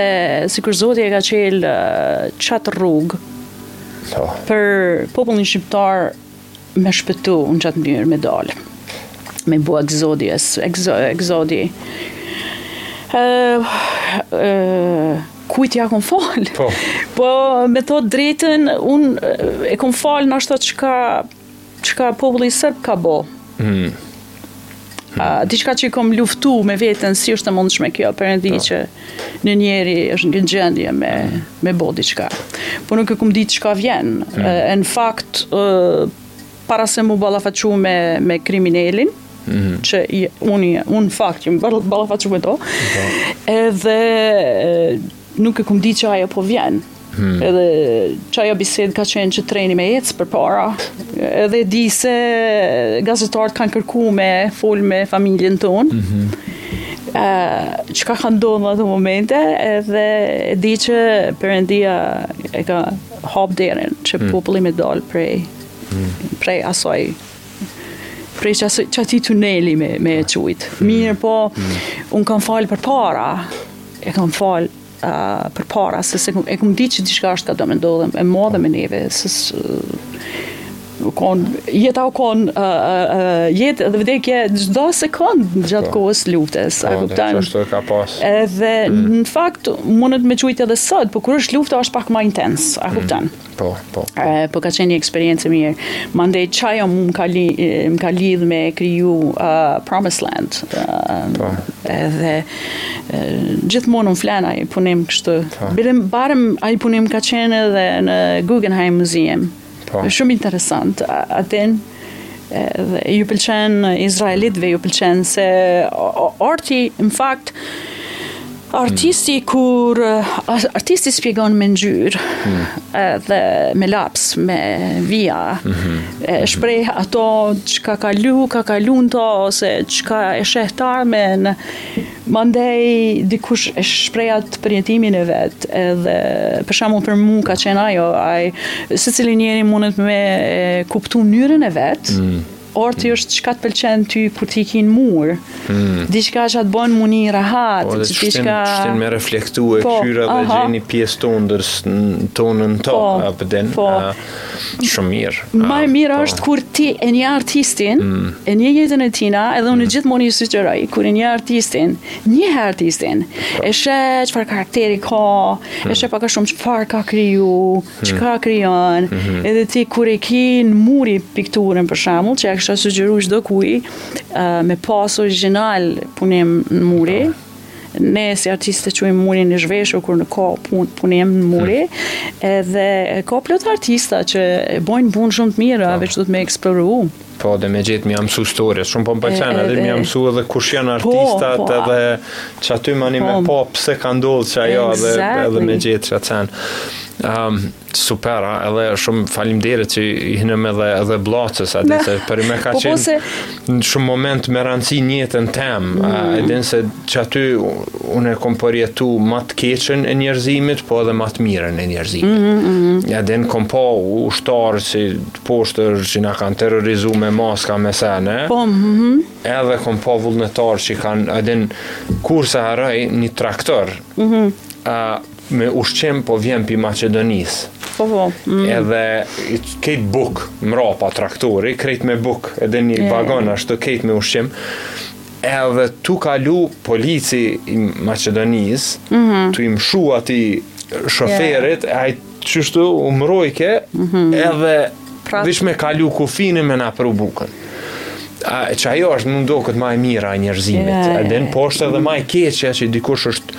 S2: sikur Zoti e ka çelë qatë rrugë,
S1: po.
S2: për popullin shqiptar me shpëtu në qatë mnyrë me dalë. Me bo eksodi, eksodi. Uh, uh, Kujt ja kom fal?
S1: Po.
S2: Po me thon t'drejtën, un e kom fal ashtu çka çka populli serb ka bo.
S1: Mm.
S2: Uh, diçka që i kom luftu me veten si është e mundshme kjo, Perëndi po. që një njeri është në gjendje me mm. me bë diçka. Po nuk e kom ditë çka vjen. Mm. E, në fakt, uh, Para se mu ballafaqu me me kriminelin,
S1: Mhm.
S2: që i, unë, unë në fakt jem ba ballafaqu me to, po. edhe nuk e kom di që ajo po vjenë. Hmm. Edhe qajo bisedë ka qenë që treni me ecë përpara, edhe e di se gazetarët kanë kërku me fol me familjen tonë, mm -hmm. Uh, çka ka ndodh në ato momente edhe e di që Perëndia e ka hap derën që mm. populli me dalë prej prej asoj prej qasoj qatij tuneli me, me e quajt mm. mirëpo mm. unë kam falë përpara e kam falë uh, përpara se se e kom ditë që diçka është ka do me ndodhe e madhe me neve se u kon jeta u kon uh, uh, jetë dhe vdekje çdo sekond gjatë po. kohës luftës a
S1: po,
S2: kupton
S1: çfarë ka pas
S2: edhe mm. në fakt mundet me t'gjujtë edhe sot por kur është lufta është pak ma intens a mm. kupton mm.
S1: Po, po.
S2: E, po ka qenë një eksperiencë e mirë. Mandej qajo më ka li, më ka lidh me kriju uh, Promised Land. Uh,
S1: po.
S2: Edhe uh, gjithmonë un flan ai punim kështu.
S1: Po.
S2: Bilem barem ai punim ka qenë edhe në Guggenheim Museum.
S1: Po.
S2: Shumë interesant. A din Dhe ju pëlqen izraelitëve, ju pëlqen se arti në fakt artisti hmm. kur artisti spjegon me ngjyrë hmm. edhe me laps, me vija, hmm. e shpreh ato çka kalu, ka kalu n'to ose çka e sheh t'ardhmen Mandej dikush e shpreh atë përjetimin e vet, edhe për shembull për mua ka qenë ajo, ai secili njeri mundet me kuptu n'mënyrën e vet. Mm. Arti është çka të pëlqen ty kur ti e ki n'mur. Mm. Diçka që të bën mu ni rahat,
S1: po,
S2: që diçka
S1: t'shtin me reflektu e
S2: po,
S1: kqyr edhe
S2: gjen
S1: ni pjesë tonden tonën n'to,
S2: po,
S1: a po a din.
S2: Po.
S1: A, Shumë mirë. Ma
S2: e mirë
S1: po.
S2: është kur ti e njeh artistin, mm. e njeh jetën e tina, edhe unë mm. gjithmonë i sugjeroj, kur e njeh artistin, njeh artistin, po. e sheh çfarë karakteri ka, e mm. sheh pak a shumë çfarë ka kriju, çka krijon, mm-hmm. edhe ti kur e ki në muri pikturën për shembull, që e kisha sugjeru çdokuj, me pas origjinal punim në muri, po. ne si artistë e quajmë mur i zhveshur kur nuk ka pun punim në muri hmm. edhe ka plot artista që bojnë punë shumë të mira po. veç duhet me eksploru
S1: Po, dhe me gjetë, mi ja msu story, shumë po më pëlqen, edhe mi ja msu edhe kush janë
S2: po,
S1: artistat
S2: po,
S1: edhe qaty me ni me
S2: po,
S1: po pse ka ndodhë qajo edhe, edhe me gjetë qat sen. Um, Super, a, edhe shumë falimderit që i hinëm edhe, edhe Bllacës, a
S2: din
S1: se për mu ka
S2: po, po
S1: qenë ni shumë moment me rëndësi n'jetën teme, mm. a, a din se qaty unë e kom përjetu ma të keqen e njerëzimit, po edhe ma të mirën e njerëzimit. Mm -hmm, mm -hmm. A din kom pa ushtarë si poshtër që na kanë terrorizu me maska me sene,
S2: po, mm -hmm.
S1: edhe kom pa vullnetarë që kanë, a din kurrë s'e harroj një traktor, mm -hmm. a, Me ushqim po vjen pi Maqedonisë.
S2: Po po. Mm.
S1: Edhe krejt bukë mrapa traktori, krejt me bukë, edhe një
S2: yeah.
S1: vagon ashtu krejt me ushqim. Edhe tu kalu polici i Maqedonisë, mm -hmm. tu i mshu atij shoferit, yeah. ai qeshtu u mrojke, mm -hmm. edhe
S2: pra...
S1: veç me kalu kufinin me na pru bukën. A, qajo është m'u dukke ma e mira e njerzimit,
S2: yeah.
S1: edhe në poshtë edhe ma e keqja që dikush është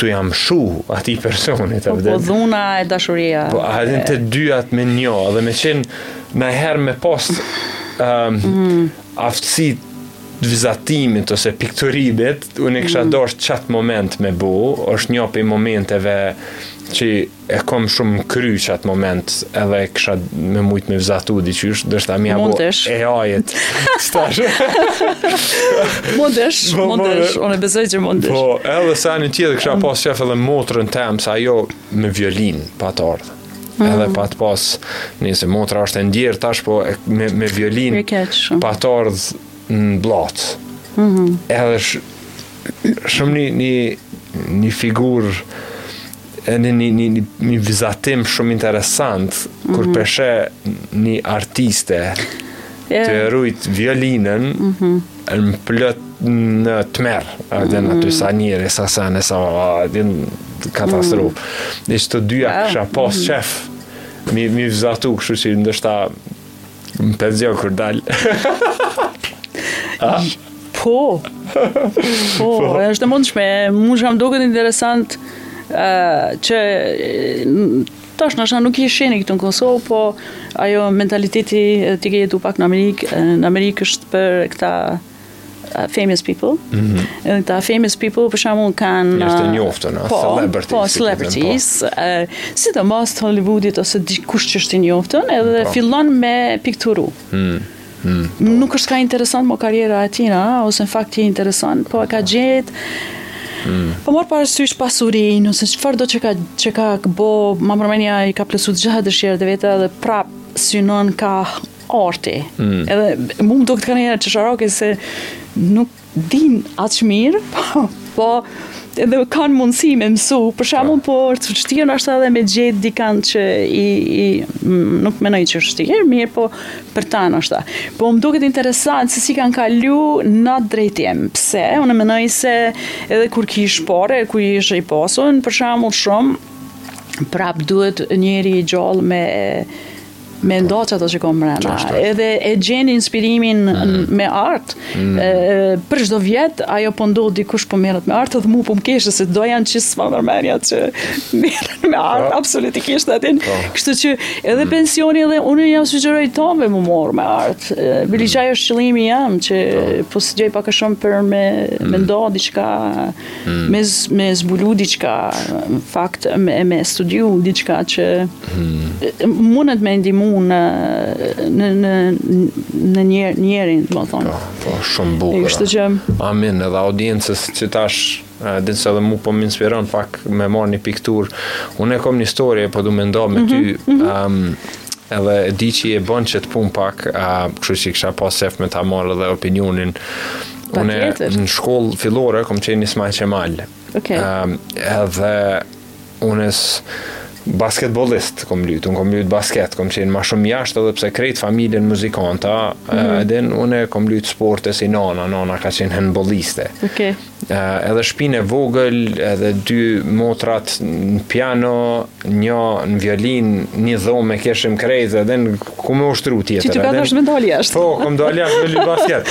S1: tu ja mshu atij personit
S2: po, po dhuna e dashuria
S1: po a edhe të dyat me njo dhe me qenë ni herë me pas um, mm. aftësi të vizatimit ose pikturimit unë e kisha mm. dashtë qat moment me bo është një prej momenteve që E kom shum n'kry qat moment edhe kisha me mujt me vizatu diqysh, ndërsa me ja
S2: bo
S1: e ajit. Stash.
S2: mundesh,
S1: po, po,
S2: mundesh, unë besoj që mundesh.
S1: Po, edhe sa një tjetër kisha mm. pas qef edhe motrën tem se ajo me violin bante art. Mm. Edhe pa të pas, nëse motra është e ndjerë tash, po me, me violin
S2: bante
S1: art në Bllacë. Mm -hmm. Edhe sh, shumë një, një, një figurë e një një një një vizatim shumë interesant kur mhm. e pshe një artiste te lujt violinën mhm. në Bllacë në tmerr edhe në aty mhm. sa njerëz sa sa në sa dhe në katastrofë e qito të dyja kisha pas qef mi vizatu kshtu që ndoshta Në penzion kur dal. A?
S2: Po. Po, po. është e mundshme. Mu m'ka duket interesant ë që tash nashta nuk i sheni këtu në Kosovë, po ajo mentaliteti ti ke jetu pak në Amerikë, në Amerikë është për këta Uh, famous people. Mm -hmm. Kta famous people për shembull kanë
S1: njerëz të
S2: uh,
S1: njohur, no?
S2: po,
S1: celebrities.
S2: Po, celebrities. Po. Uh, si të moj Hollywoodit ose dikush që është i njohur, edhe
S1: po.
S2: fillon me pikturu. Mm. Mm, po. Nuk është kaq interesant më karjera e tyne, ose në fakt e interesant, po e ka gjetë Mm. Po marr para sysh pasurin, ose çfarë do që ka që ka bo, ma merr mendja i ka plotësuar gjithë dëshirat e veta dhe prap synon ka arti. Mm. Edhe mu më duket kaniherë qesharake se nuk din aq mirë, po, po edhe kanë mundësi me mësu, për shembull po të vështirë është edhe me gjet dikan që i, i nuk mendoj që është vështirë, mirë po për ta është. Po më duket interesant se si kanë kalu n'at drejtim. Pse? Unë mendoj se edhe kur ki pare, kur je i pasun, për shembull shumë prap duhet njëri i gjallë me me nda qato që ka mrena edhe e gjen inspirimin
S1: mm.
S2: me art mm. për çdo vjet ajo po ndodh dikush po merret me art edhe mu po më keshë se daja jem qysh s'ma merr menja që merret me art
S1: po.
S2: absolutikisht atin
S1: po.
S2: kështu që edhe mm. pensioni edhe unë ja sugjeroj t'atme m'u marrë me art bile qaj është qëllimi jem që po, po së gjej pak e shumë për me, me nda diqka Hmm. Me, me zbulu diçka, në fakt, me, me studiu diçka që hmm. mundet me ndihmu në, në, në, në njer, njerin, domethonë.
S1: Po, po, shumë bukur.
S2: Kështu që...
S1: Amin, edhe audiencës që tash, din se edhe mu po më inspiron, pak, me marrë një piktur. Unë e kom një story, po du me nda me mm-hmm. ty. Mm -hmm. um, edhe e di që e bën qit pun pak, a, kështu që e kisha pas qef me ta marrë dhe opinionin, Unë në shkollë fillore kom qenë nisma qe mal.
S2: Okay.
S1: Um, edhe unë basketbolist kom lyt, unë kom lyt basket, kom qenë ma shumë jashtë edhe pse krejt familjen muzikanta, mm -hmm. edhe unë kom lyt sporte si nana, nana ka qenë hendbolliste.
S2: Okay.
S1: Uh, edhe shpinë e vogël, edhe dy motrat në piano, Njo në violinë, një dhomë e kishim krejt, edhe ku me ushtru tjetër.
S2: Që të ka ardhë me dalë jashtë.
S1: Po, kom dalë jashtë me lujt basket.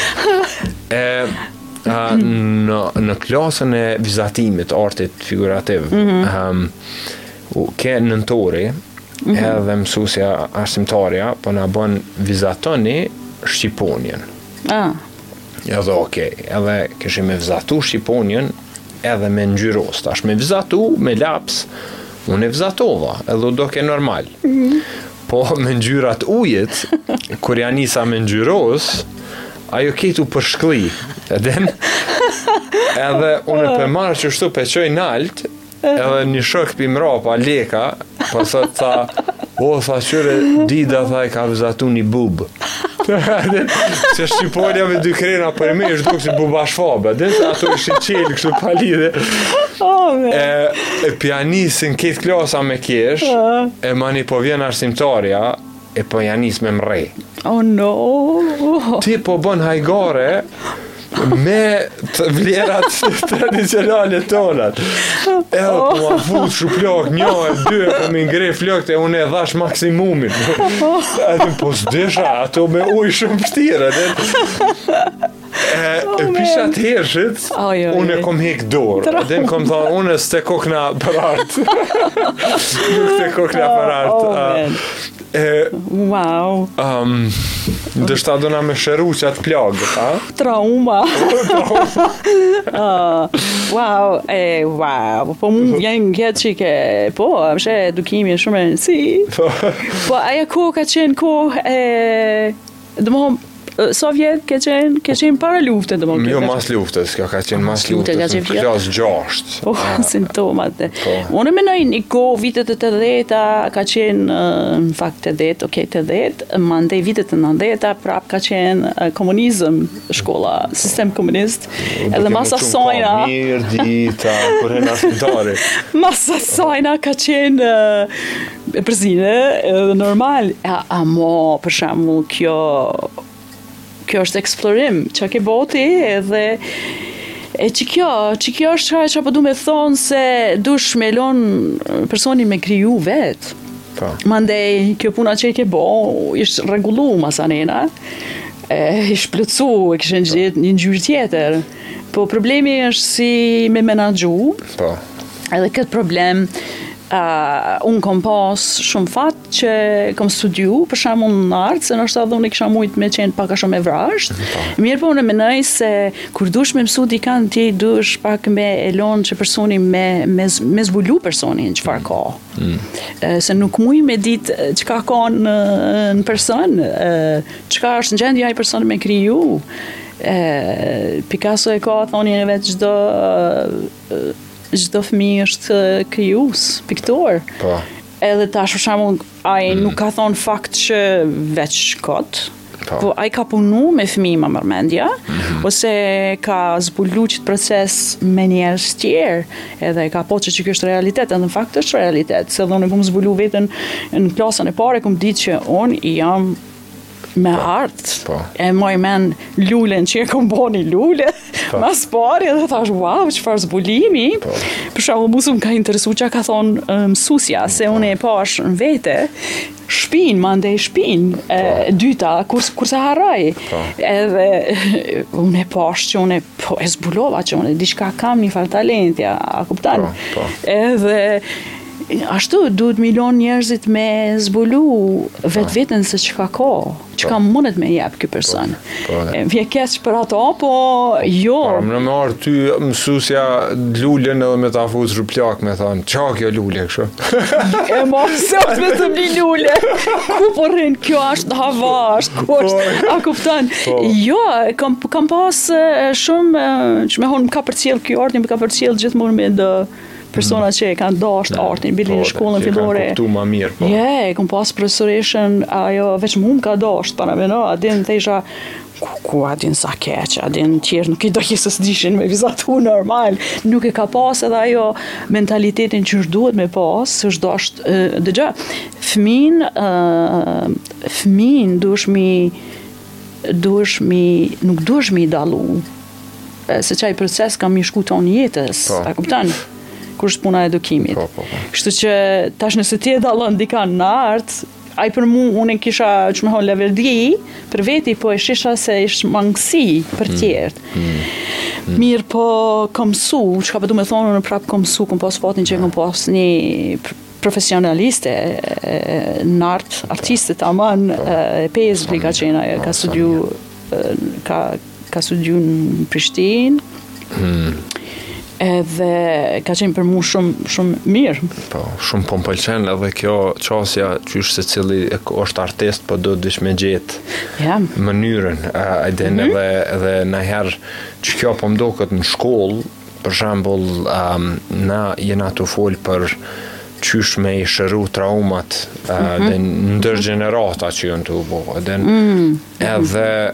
S1: në, në klasën e vizatimit, artit figurativ, mm -hmm. um, u ke nëntori, mm -hmm. edhe mësusja arsimtarja, po na bon vizatoni Shqiponjen.
S2: Ah.
S1: Edhe okej, okay. edhe kishim me vizatu Shqiponjen, Edhe me ngjyros tash, me vizatu, me laps, unë e vizatova, edhe u doke normal. Mm. Po me ngjyra t'ujit, kur ja nisa me ngjyros, ajo krejt u përshkri, edhe, edhe unë e pe marr qështu pe çoj nalt, edhe një shok pi mrapa, Leka, Po sa tha, o tha kqyre Dida tha e ka vizatu një bubë. Se shqiponja me dy krena përnime u dukë si buba shvabe, dhe se ato ishin çelë kështu pa
S2: lidhe. Oh,
S1: e, e po ja nisin krejt klasa me kesh, e manej po vjen arsimtarja, E po ja nis me m'rreh.
S2: Oh no.
S1: Ti po bën hajgare me vlerat tradicionale tona. E oh. po ma fut shuplakë, një e dy, po mi ngre flokt, unë e dhash maksimumin. Oh. A thu po s'desha, ato me uj shumë vështirë. E
S2: pi atëhershit,
S1: unë e kom hek dorë, dhe kom thonë, unë s'kokna për art. Nuk kokna për
S2: art.
S1: E,
S2: wow.
S1: Um, dhe tash dona me shëru qat plagë, a?
S2: Trauma. uh, wow, e, wow. Po mu vjen keq, po, apëshe edukimi e shumë e nësi. Po. po, ajo kohë ka qenë kohë e... Domethon, sa vjetë ke qenë, ke qenë para lufte, domethon.
S1: Jo, mas luftës, kjo ka qenë mas
S2: lufte, ka qenë fjetë.
S1: Klas gjasht.
S2: Po, ah, sintomat dhe.
S1: Po.
S2: Unë me nëjë një ko, vitet e tetëdheta, ka qenë, në fakt tetëdhet, ok, tetëdhet, mandej vitet e nëntëdheta, prap ka qenë komunizm, shkolla, sistem komunist, edhe mas asajna.
S1: Mirë, dita, kërë në asë
S2: në dare. Mas asajna ka qenë, E përzine, edhe normal. A, a mo, për shembull, kjo... Kjo është eksplorim, që ke bo ti edhe... E që kjo, që kjo është qëra që po du me thonë se duhesh me lon personin me kriju vetë.
S1: Po.
S2: Mandej, kjo puna që e ke bo, është rregullu masanej, e, është plotësu, e kështë një, po. një gjyrë tjetër. Po problemi është si me menaxhu.
S1: Po.
S2: Edhe këtë problem, Uh, unë kom pas shumë fat që kom studiu, për shembull unë në art, se nështë edhe unë i kisha mujtë me qenë pak a shumë e vrazhdë. Po. Mirëpo unë menoj se kur duhesh me mësu dikan, ti duhesh pak me e lon që personi me, me, me zbulu personin çfarë ka. Mm. Se nuk muj me ditë çka ka në, në person, çka është në gjendje ai person me kriju. Picasso e ka thon edhe vetë çdo çdo fëmijë është krijues, piktor. Po. Edhe tash për shembull ai mm. nuk ka thon fakt që veç kot. Po. po ai ka punu me fëmijë ma merr mendja, mm -hmm. ose ka zbulu qëtë proces me njerëz tjerë, edhe e ka pa që që kjo është realitet, edhe në fakt është realitet, se dhe unë e kom zbulu vetën në klasën e parë, e kom ditë që unë i jam Me art, po. e maj men lulen që e kom bo ni lule, po. ma s'pari edhe thash, wow, çfarë zbulimi, po. për shembull mu s'më ka interesu çka ka thonë mësusja, se po. unë e pash në vete, shpin, mandej shpin, e, po. dyta, kur, kur se harroj, po. edhe unë e pash që unë e, po, e zbulova që unë e diçka kam një farë talenti, a kuptan, po, po. edhe, Ashtu duhet m'i lon njerëzit me zbulu vetë po. vetën se çka ka, çka po. mundet me jep ky person. Po, Vje keq për ato, po jo. Po,
S1: me ta marrë ty mësusja lulen edhe me ta fut shuplakë me thonë, qa kjo lule kështu?
S2: e ma zi ose me të mi lule, ku po rrin, kjo është n'hava, është ku është, a kuptan. Jo, kam, kam pas shumë, domethonë më ka përcjellë ky art, më ka përcjellë gjithmonë me do, Persona që e kanë dashtë artin, bile në po, shkollën fillore.
S1: Që e kanë kuptu ma mirë, po.
S2: Jo, e kom pasë profesoreshën, ajo veç mu më ka dashtë, paramendo, a din si isha, ku, ku a din sa keq, a din tjerët nuk i dojke se s'dishin me vizatu normal, nuk e ka pasë edhe ajo mentalitetin qysh duhet me pasë, s'është dashtë, dhe gjë, fmijt, fmijt, duhesh mi, duhesh mi, nuk duhesh mi dallu, se qaj proces ka me shku tonë jetës, po. a kupton? Kur është puna edukimit. Po, po, po. Kështu që tash nëse ti e dalon dikan në art, aj për mu unë kisha që me hon leverdi, për veti po e shisha se ish mangësi për mm. tjerët. Mm. Mm. Mirë po kom su, çka po du me thonë, unë prapë kom su, kom pas fatin që kom pas një profesionaliste në art, artiste tamam, po. e pezë, ka qenë, ka studiu, ka Ka studiu në Prishtinë. Hmm. Edhe ka qenë për mua shumë shumë mirë.
S1: Po, shumë po m'pëlqen edhe kjo qasja që është secili është artist, po do t'dish me gjet. Ja. Mënyrën, a e din mm -hmm. edhe edhe naj herë që kjo po m'doket në shkollë, për shembull, um, na jena tu fol për qysh me i shëru traumat mm -hmm. dhe ndër gjenerata që janë tu u bo. Edhe, mm -hmm. edhe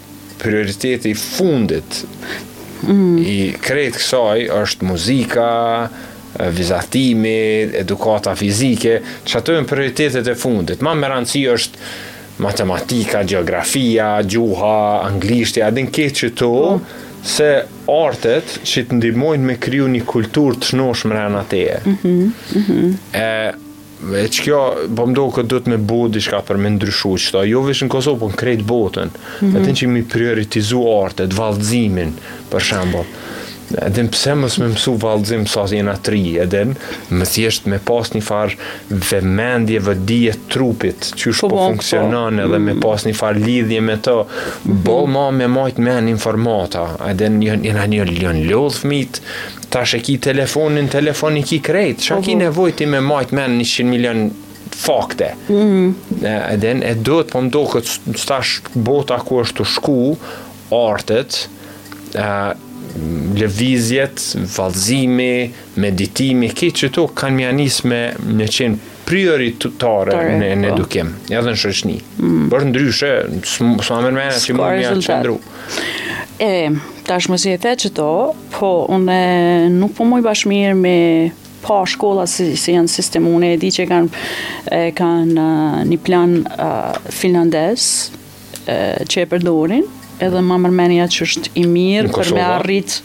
S1: prioriteti i fundit mm. i krejt kësaj është muzika, vizatimi, edukata fizike, qato jon prioritetet e fundit. Ma me rëndësi është matematika, gjeografia, gjuha, anglishtja, e din, qeto, po. se artet që të ndihmojnë me kriju një kultur të shnosh mrena teje. Mm -hmm. Mm -hmm. Veç kjo po më duket duhet me bo diçka për me ndryshu qeta, jo veç në Kosovë, po në krejt botën. Mm -hmm. A din që m'i prioritizu artet, vallëzimin, për shembull. E din pse mos me mësu vallëzim sa s'jena t'ri, e din, thjesht me pas një farë vëmendje vetëdije trupit, qysh po, po, po funksionon po. edhe me mhm. pas një farë lidhje me të, boll mhm. ma me majtë n'men informata, e din jena tu i lodhë fmijt, Tash e ki telefonin, n'telefon i ki krejt, ça ki nevoj ti me majt n'men 100 milion fakte. Mm. E, e din, edhe po m'doket se tash bota ku është tu shku, artet, e, lëvizjet, vallzimi, meditimi, krejt qeto kanë me ia nis me, me qenë prioritare në, në po. edukim, edhe në shoqni. Mm. Përndryshe, s'ma merr menja që munë me qëndru.
S2: E, tash masi e the qeto, Po, unë nuk po muj bash mirë me pa shkolla si, si janë sistem. Unë e di që kanë e kanë një plan uh, finlandez që e përdorin, edhe ma merr menja që është i mirë për me arrit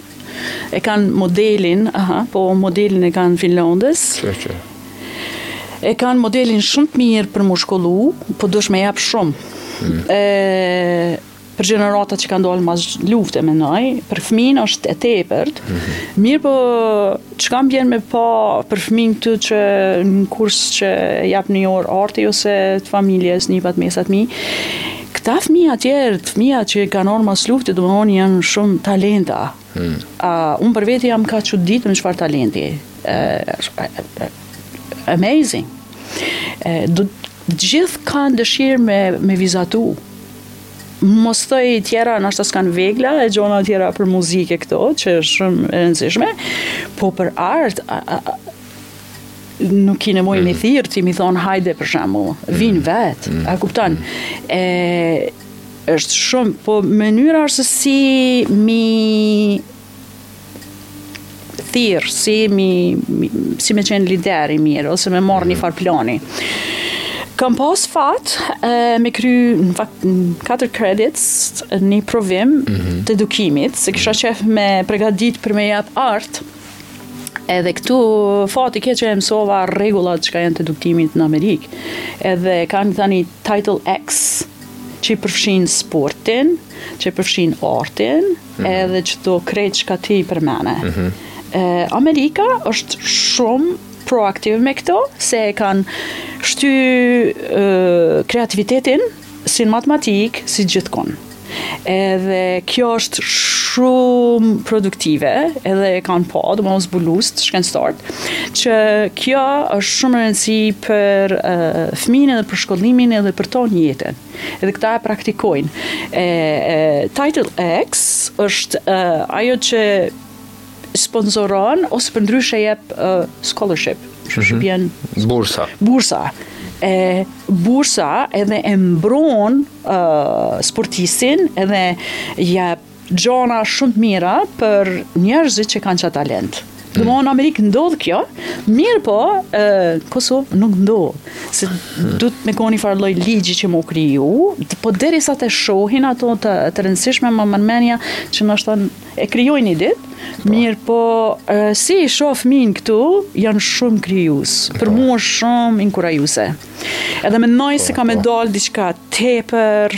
S2: e kanë modelin, aha, po modelin e kanë finlandez.
S1: Që, që.
S2: E kanë modelin shumë të mirë për m'u shkollu, po duhesh me japë shumë. Mm. E, për gjeneratat që kanë dalë mas lufte domethënë, për fëmin është e tepërt, mm -hmm. mirëpo çka m'bjen me pa për fëmijët që në kurs që jap një orë arti ose të familjes nipat mbesat e mi, këta fëmija tjerë, të fëmija tjerë që kanë ardhë mas lufte, domethënë janë shumë talenta. Mm. A, unë për veti jam ka çuditë me çfarë talenti. amazing. E, do, gjithë kanë dëshirë me, me vizatu. mos thuj tjera nashta s'kanë vegla e gjona tjera për muzikë këto që është shumë e rëndësishme po për art nuk i nevojë me mhm. thirë ti mi thonë hajde për shembull mhm. vinë vetë mhm. a kuptan e është shumë po mënyra është si mi thirr si mi si me qenë lider i mirë ose me marr një mhm. farë plani. Kam pas fat e, me kry në fakt në katër credits një provim mm -hmm. të edukimit, se kisha mhm. qejf me u pregatit për me jap art. Edhe këtu fatkeq e mësova rregullat çka janë të edukimit në Amerikë. Edhe kanë thanë Title X që i përfshin sportin, që i përfshin artin, Edhe çdo krejt çka ti përmende. Mhm. Amerika është shumë proaktiv me këto, se e kanë shty kreativitetin si në matematikë, si gjithkun. Edhe kjo është shumë produktive, edhe e kanë pa, domethënë zbulust, shkencëtarët, që kjo është shumë rëndësi për uh, fminë edhe për shkollimin edhe për tonë jetën. Edhe këta e praktikojnë. E, e, Title X është e, ajo që sponsoron ose përndryshe jep e, scholarship, që mm -hmm.
S1: bursa.
S2: Bursa. E, bursa edhe e mbron e, sportistin edhe jap Gjona shumë të mira për njerëzit që kanë qat talent. Mm. Domethënë n'Amerikë ndodh kjo, mirëpo, ë Kosovë nuk ndodh. Se mm. duhet të me konë ni farë lloj ligji që me u kriju, po derisa ta shohin ato të të rëndësishme ma merr menja që nashta e krijojnë një ditë. Po. Mirëpo, si i shoh fëmijtë këtu, janë shumë krijues. Për po. mua shumë inkurajuese. Edhe mendoj se ka me dalë diçka tepër,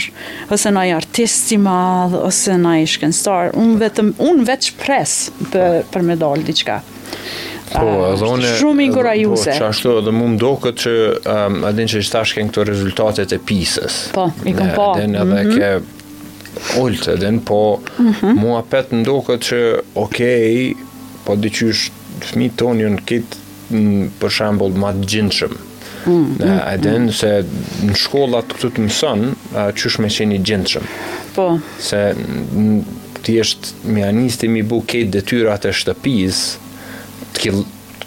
S2: ose naj artist i madh, ose naj shkencëtar. Unë vetëm, unë veç shpresoj për, për me dalë diçka.
S1: Po, edhe unë
S2: shumë inkurajuse.
S1: Po, qashtu edhe mu m'doket që um, edhe që tash kanë këto rezultatet e PISA-s.
S2: Po, i kam pa.
S1: Edhe mm -hmm. ke ult edhe po mm -hmm. mu apet m'doket që okay, po di qysh fëmijë tonë janë kit për shembull ma të gjinshëm. Mm, mm, mm. E din se në shkollat këtu të mëson qysh me qenë i gjinshëm.
S2: Po.
S1: Se ti qysh me nis ti m'i bo krejt detyrat e shtëpisë, t'i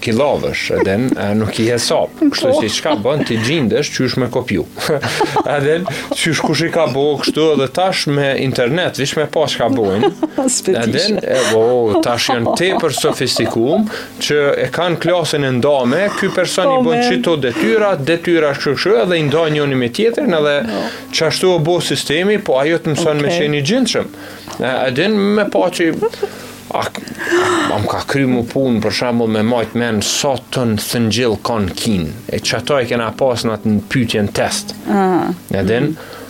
S1: ki llavsh, edhe në nuk i hesap.
S2: Po.
S1: Kështu si çka bën, ti gjindesh qysh me kopju. e din qysh kush i ka bo, kështu edhe tash me internet, vish me pa çka bojnë. e din, e bo, tash janë tepër të sofistikum, që e kanë klasën e ndame, ky person
S2: po,
S1: i
S2: bën
S1: qito detyra, detyra kështu kështu edhe i ndajnë njëri me tjetrin edhe no. qashtu u bë sistemi, po ajo të mëson okay.
S2: me
S1: qenë i gjindshëm. E din me pa që a, a më ka kry mu punë për shambull me majtë men sa ton thëngjill ka në Kinë e qata e kena pas në atë pytjen në test uh -huh. e din uh -huh.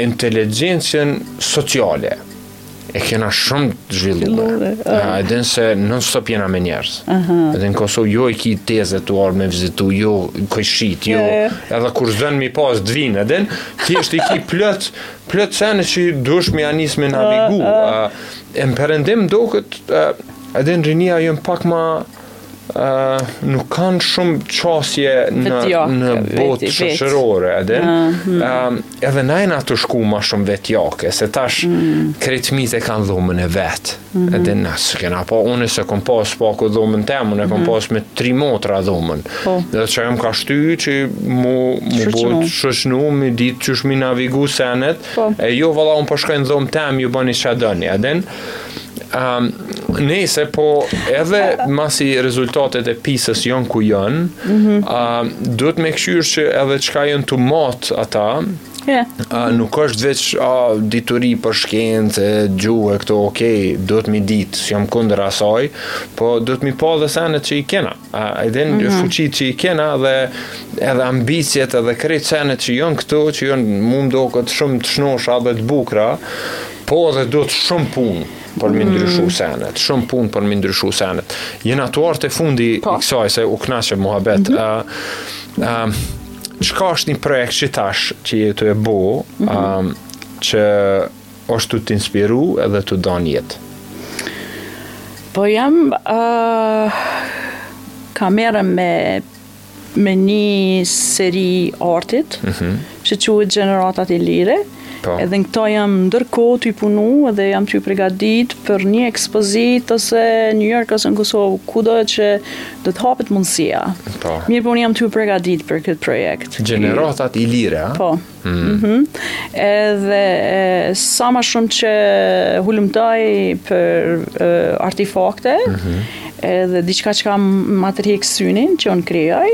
S1: Inteligjencën sociale e kena shumë të zhvilluar. E din se non stop jena me njerëz. Aha. Edhe në Kosovë jo e ki tezet o me vizitu, jo koj
S2: shit, jo.
S1: Edhe kur zënë mi pas dvin, e din, ti veç i ki plot, plot sene që dush me nis me navigu. E n'perëndim domethënë, e din rinia janë pak ma nuk kanë shumë qasje në, në botë shoqërore, edhe,
S2: uh,
S1: e din janë tu shku ma shumë vetjake, se tash
S2: mm.
S1: krejt fmitë e kanë dhomën e vet, mm -hmm. edhe na s'e kena po, unë s'e kom pas pak dhomën teme, unë e kom mm -hmm. pas me tri motra dhomën,
S2: po.
S1: dhe qajo m'ka shty që mu, mu ballafaqu, me ditë qysh m'i navigu senet,
S2: po.
S1: e jo vala unë po shkoj n'dhomë teme, ju bëni çka doni, edhe, Um, nëse, po edhe masi rezultatet e PISA-s janë ku janë,
S2: mm -hmm.
S1: um, duhet me kqyrë që edhe çka janë tu mat ata,
S2: yeah.
S1: uh, nuk është veç a, dituri për shkencë, gjuhë e këto, okej, okay, duhet mi ditë, s'jam kundër asaj, po duhet mi pa edhe senet që i kena. E din mm -hmm. fuqitë që i kena dhe edhe ambiciet edhe krejt senet që janë këtu, që janë m'u dokë shumë të shnosha dhe të bukra, po edhe duhet shumë punë për mi ndryshu mm. senet, shumë punë për mi ndryshu senet. Jena tu ardh te fundi
S2: po.
S1: i kësaj se u knashe muhabet. Mm -hmm. uh, uh, çka është një projekt që tash që je tu e bo, mm -hmm. uh, që Osht tu t'inspiru edhe tu t'dhon jetë.
S2: Po jam ka merrem me një seri artit që quhet Gjeneratat Ilire
S1: po.
S2: edhe në këto jam ndërkohë tu punu edhe jam tu u pregadit për një ekspozitë ose New York ose në Kosovë kudo që do të hapet mundësia
S1: po.
S2: mirëpo unë jam tu u pregadit për këtë projekt
S1: Gjeneratat Ilire a?
S2: po Mm. Mm Edhe sa ma shumë që hulumtaj për e, artefakte, mm -hmm. edhe diçka që kam me atrakt synin që unë krijoj,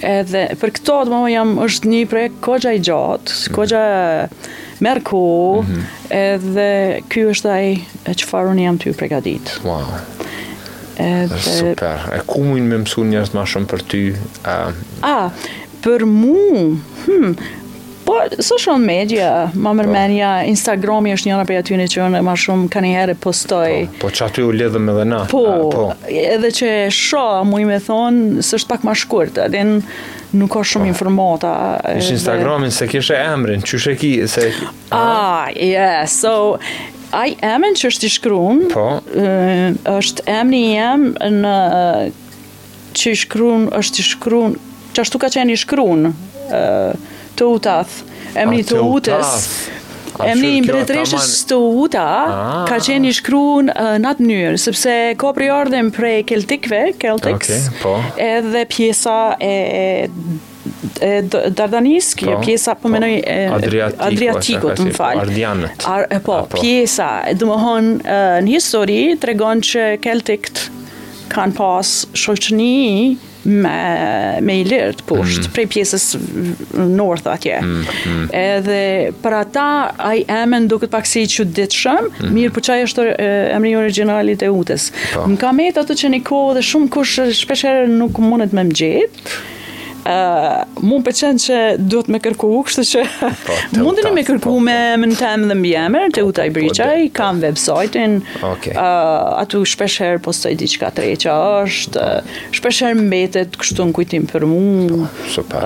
S2: edhe për këto po menoj është një projekt koxha i gjatë, mm -hmm. koxha merr kohë, mm -hmm. edhe ky është ai që farë unë jam tuj përgatit.
S1: Wow.
S2: Edhe...
S1: Super. E ku mujnë me mësu njerëzit ma shumë për ty? A,
S2: A Për mu, hmm, po social media, ma po. merr mendja, Instagrami është njëna për aty që unë ma shumë kanjëherë postoj.
S1: Po, po qaty u lidhëm edhe na.
S2: Po,
S1: A, po.
S2: edhe qysh muj me thanë, se është pak ma shkurt, a din nuk ka shumë po.
S1: informata.
S2: Ishtë
S1: Instagramin dhe... se kishe emrin, qysh e ki, se...
S2: Ah, yeah, so... Ai emri qysh është i shkruan,
S1: po,
S2: është emri jem në Qysh i shkruan, qashtu ka qenë i shkruan. ë Teutath, emri
S1: Teutës,
S2: emri i mbretëreshës Teuta
S1: ah.
S2: ka qenë i shkruan në atë mënyrë, sepse ka prejardhjen prej keltikve,
S1: keltiks, po.
S2: edhe pjesa e e Dardanisë, kjo
S1: po,
S2: pjesa po,
S1: po
S2: menoj e Adriatikut, më fal.
S1: Ardianët.
S2: Ar, e po,
S1: po,
S2: pjesa, domthon në histori tregon që keltikt kanë pas shoqëni me me ilirët poshtë, mm. prej pjesës north atje. Mm, mm. Edhe për ata ai emën duket pak si i çuditshëm, mm. mirë po qaj është emri origjinal i Teutës.
S1: Po.
S2: Më ka metë ashtu që një kohë dhe shumëkush shpesh herë nuk mundet më mjet. Mu m'pëlqen që duhet me kërku, kështu që
S1: po, mundin
S2: po, me kërku
S1: po,
S2: me emnin tem dhe mbiemër, Teuta
S1: Ibriqaj,
S2: kam website-in, aty shpeshherë postoj diçka të re çka është, shpeshherë mbetet kështu në kujtim për mu.
S1: Super.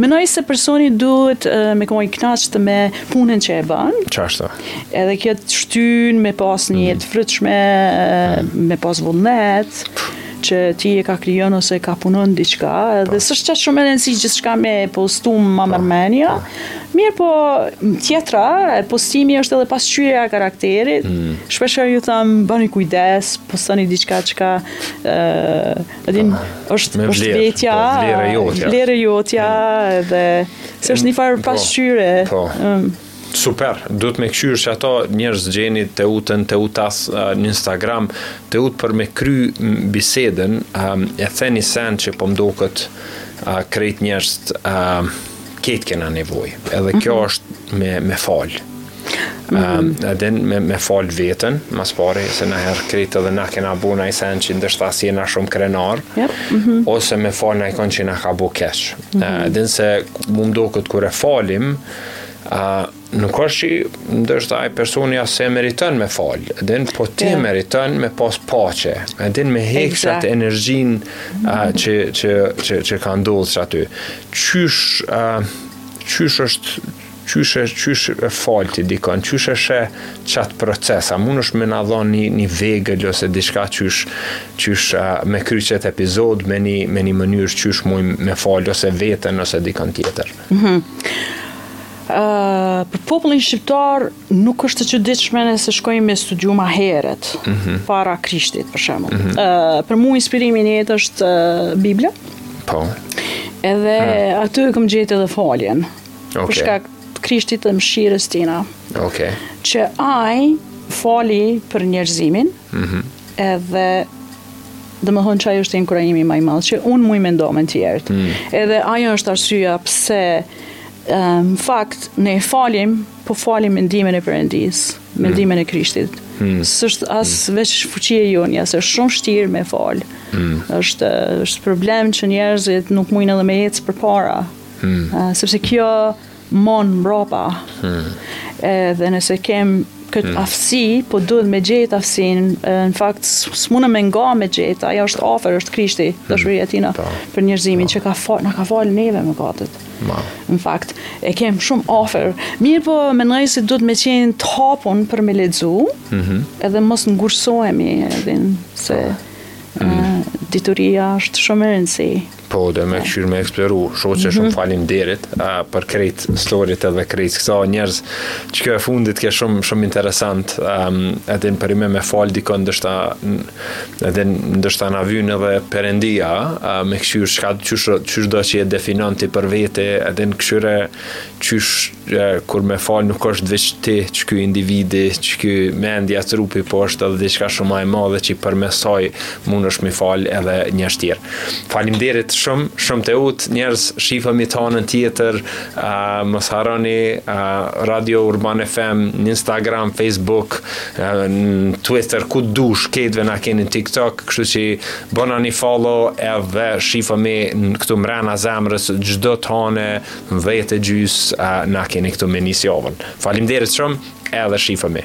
S2: Menoj se personi duhet me kon i knaqt me punën që e ban.
S1: Qashtu.
S2: Edhe kjo të shtyn me pas një jetë mhm. frytshme, mhm. me pas vullnet. që ti je ka krijon ose ka punon diçka, edhe s'është qaq shumë me rëndësi gjithçka me postu ma merr mendja, mirë po tjetra, postimi është edhe pasqyrja e karakterit, mm. shpeshherë ju tham, bëni kujdes, postoni diçka që ka, a din, është, është vetja,
S1: po, vlerë e jotja,
S2: vlerë jotja, mm. edhe se është një farë
S1: po,
S2: pasqyre.
S1: Po.
S2: Mm.
S1: Super, duhet me kqyr qato njerëz gjeni Teutën, Teutas në Instagram, Teutë për me kry bisedën, edhe ni sen që po m'doket krejt njerëz këtë kena nevojë, edhe kjo mhm. është me, me fal. Um, edhe me, me fal vetën, ma s'pari, se nëherë krejt edhe na kena bo ni sen që ndoshta s'jena shumë krenarë,
S2: yep.
S1: mm -hmm. ose me fal nikon që na ka bo keq. Mm -hmm. Edhe se mu m'doket kur e falim, A, nuk është që ndoshta ai personi as s'e meriton me fal, e din, po ti
S2: yeah.
S1: meriton me pas paqe, e din me
S2: hekë
S1: qatë energjinë që, që, që, që ka ndodh qaty. Qysh, a, qysh është, qysh e, qysh e fal ti dikon, qysh e sheh qatë proces, a munësh ti me na dhonë një, një vegël ose diçka qysh, qysh a, me kry qet epizod me një, me një mënyrë qysh mujmë me fal ose vetën ose dikon tjetër.
S2: Për popullin shqiptar nuk është e çuditshme nëse shkojmë me studiu ma herët, mhm. para Krishtit për shembull. Mhm. Për mua inspirim n'jetë është Bibla.
S1: Po.
S2: Edhe hmm. aty e kam gjetë edhe faljen. Okay.
S1: Për
S2: shkak të Krishtit dhe mëshirës tina.
S1: Okej. Okay.
S2: Që ai fali për njerëzimin. Mhm. Edhe domethonë që ajo është inkurajimi ma i madh, që unë muj me ndo me të tjerët. Mm. Edhe ajo është arsyeja pse në fakt ne falim, po falim me ndihmën e Perëndisë, hmm. me ndihmën mm. e Krishtit. Mm. S'është as mm. veç fuqie e jonë, se është shumë shtirë me fal. Mm. është, është problem që njerëzit nuk mujnë edhe me ecë përpara. Mm. sepse kjo, kjo, mon mbrapa. Hmm. Edhe nëse kem këtë hmm. aftësi, po duhet me gjetë aftësinë, në fakt s'mun me nga me gjetë, ajo është afër, është Krishti, hmm. dashnia tina,
S1: po.
S2: për njerëzimin po. që ka fal, na ka fal neve mëkatet.
S1: Ma.
S2: Në fakt, e kem shumë afër. Mirëpo, menoj se duhet me qenë të hapun për me lexu, mhm. edhe mos u ngurtësohemi, edhe se po. hmm. dituria është shumë rëndësi.
S1: Po, dhe me kqyr me eksploru, shoqe mm -hmm. shumë faleminderit, a, për krejt storiet edhe krejt ksaj njerëz, qikjo e fundit ke shumë, shumë interesant, um, e din për me fal dikon, ndoshta, e din ndoshta na vyn edhe Perëndia, a, me kqyr, shka qysh, qysh do që e definon ti për vete, e din kqyre, qysh, kur me fal nuk është veç ti qiky individi, qikjo mendja trupi, po është edhe diçka shumë ma e madhe që përmes saj munësh ti me fal edhe ni shpirt. Faleminderit shumë, shumë Teutë, njerëz shifemi t'hanën tjetër, uh, mos harroni uh, Radio Urban FM, në Instagram, Facebook, uh, në Twitter, ku të dush, këtu edhe na keni në TikTok, kështu që bëna një follow edhe shifemi këtu mrena zemrës, çdo të hane, Dhjetë e gjysë na keni këtu me nis javën. Faleminderit shumë, edhe shifemi.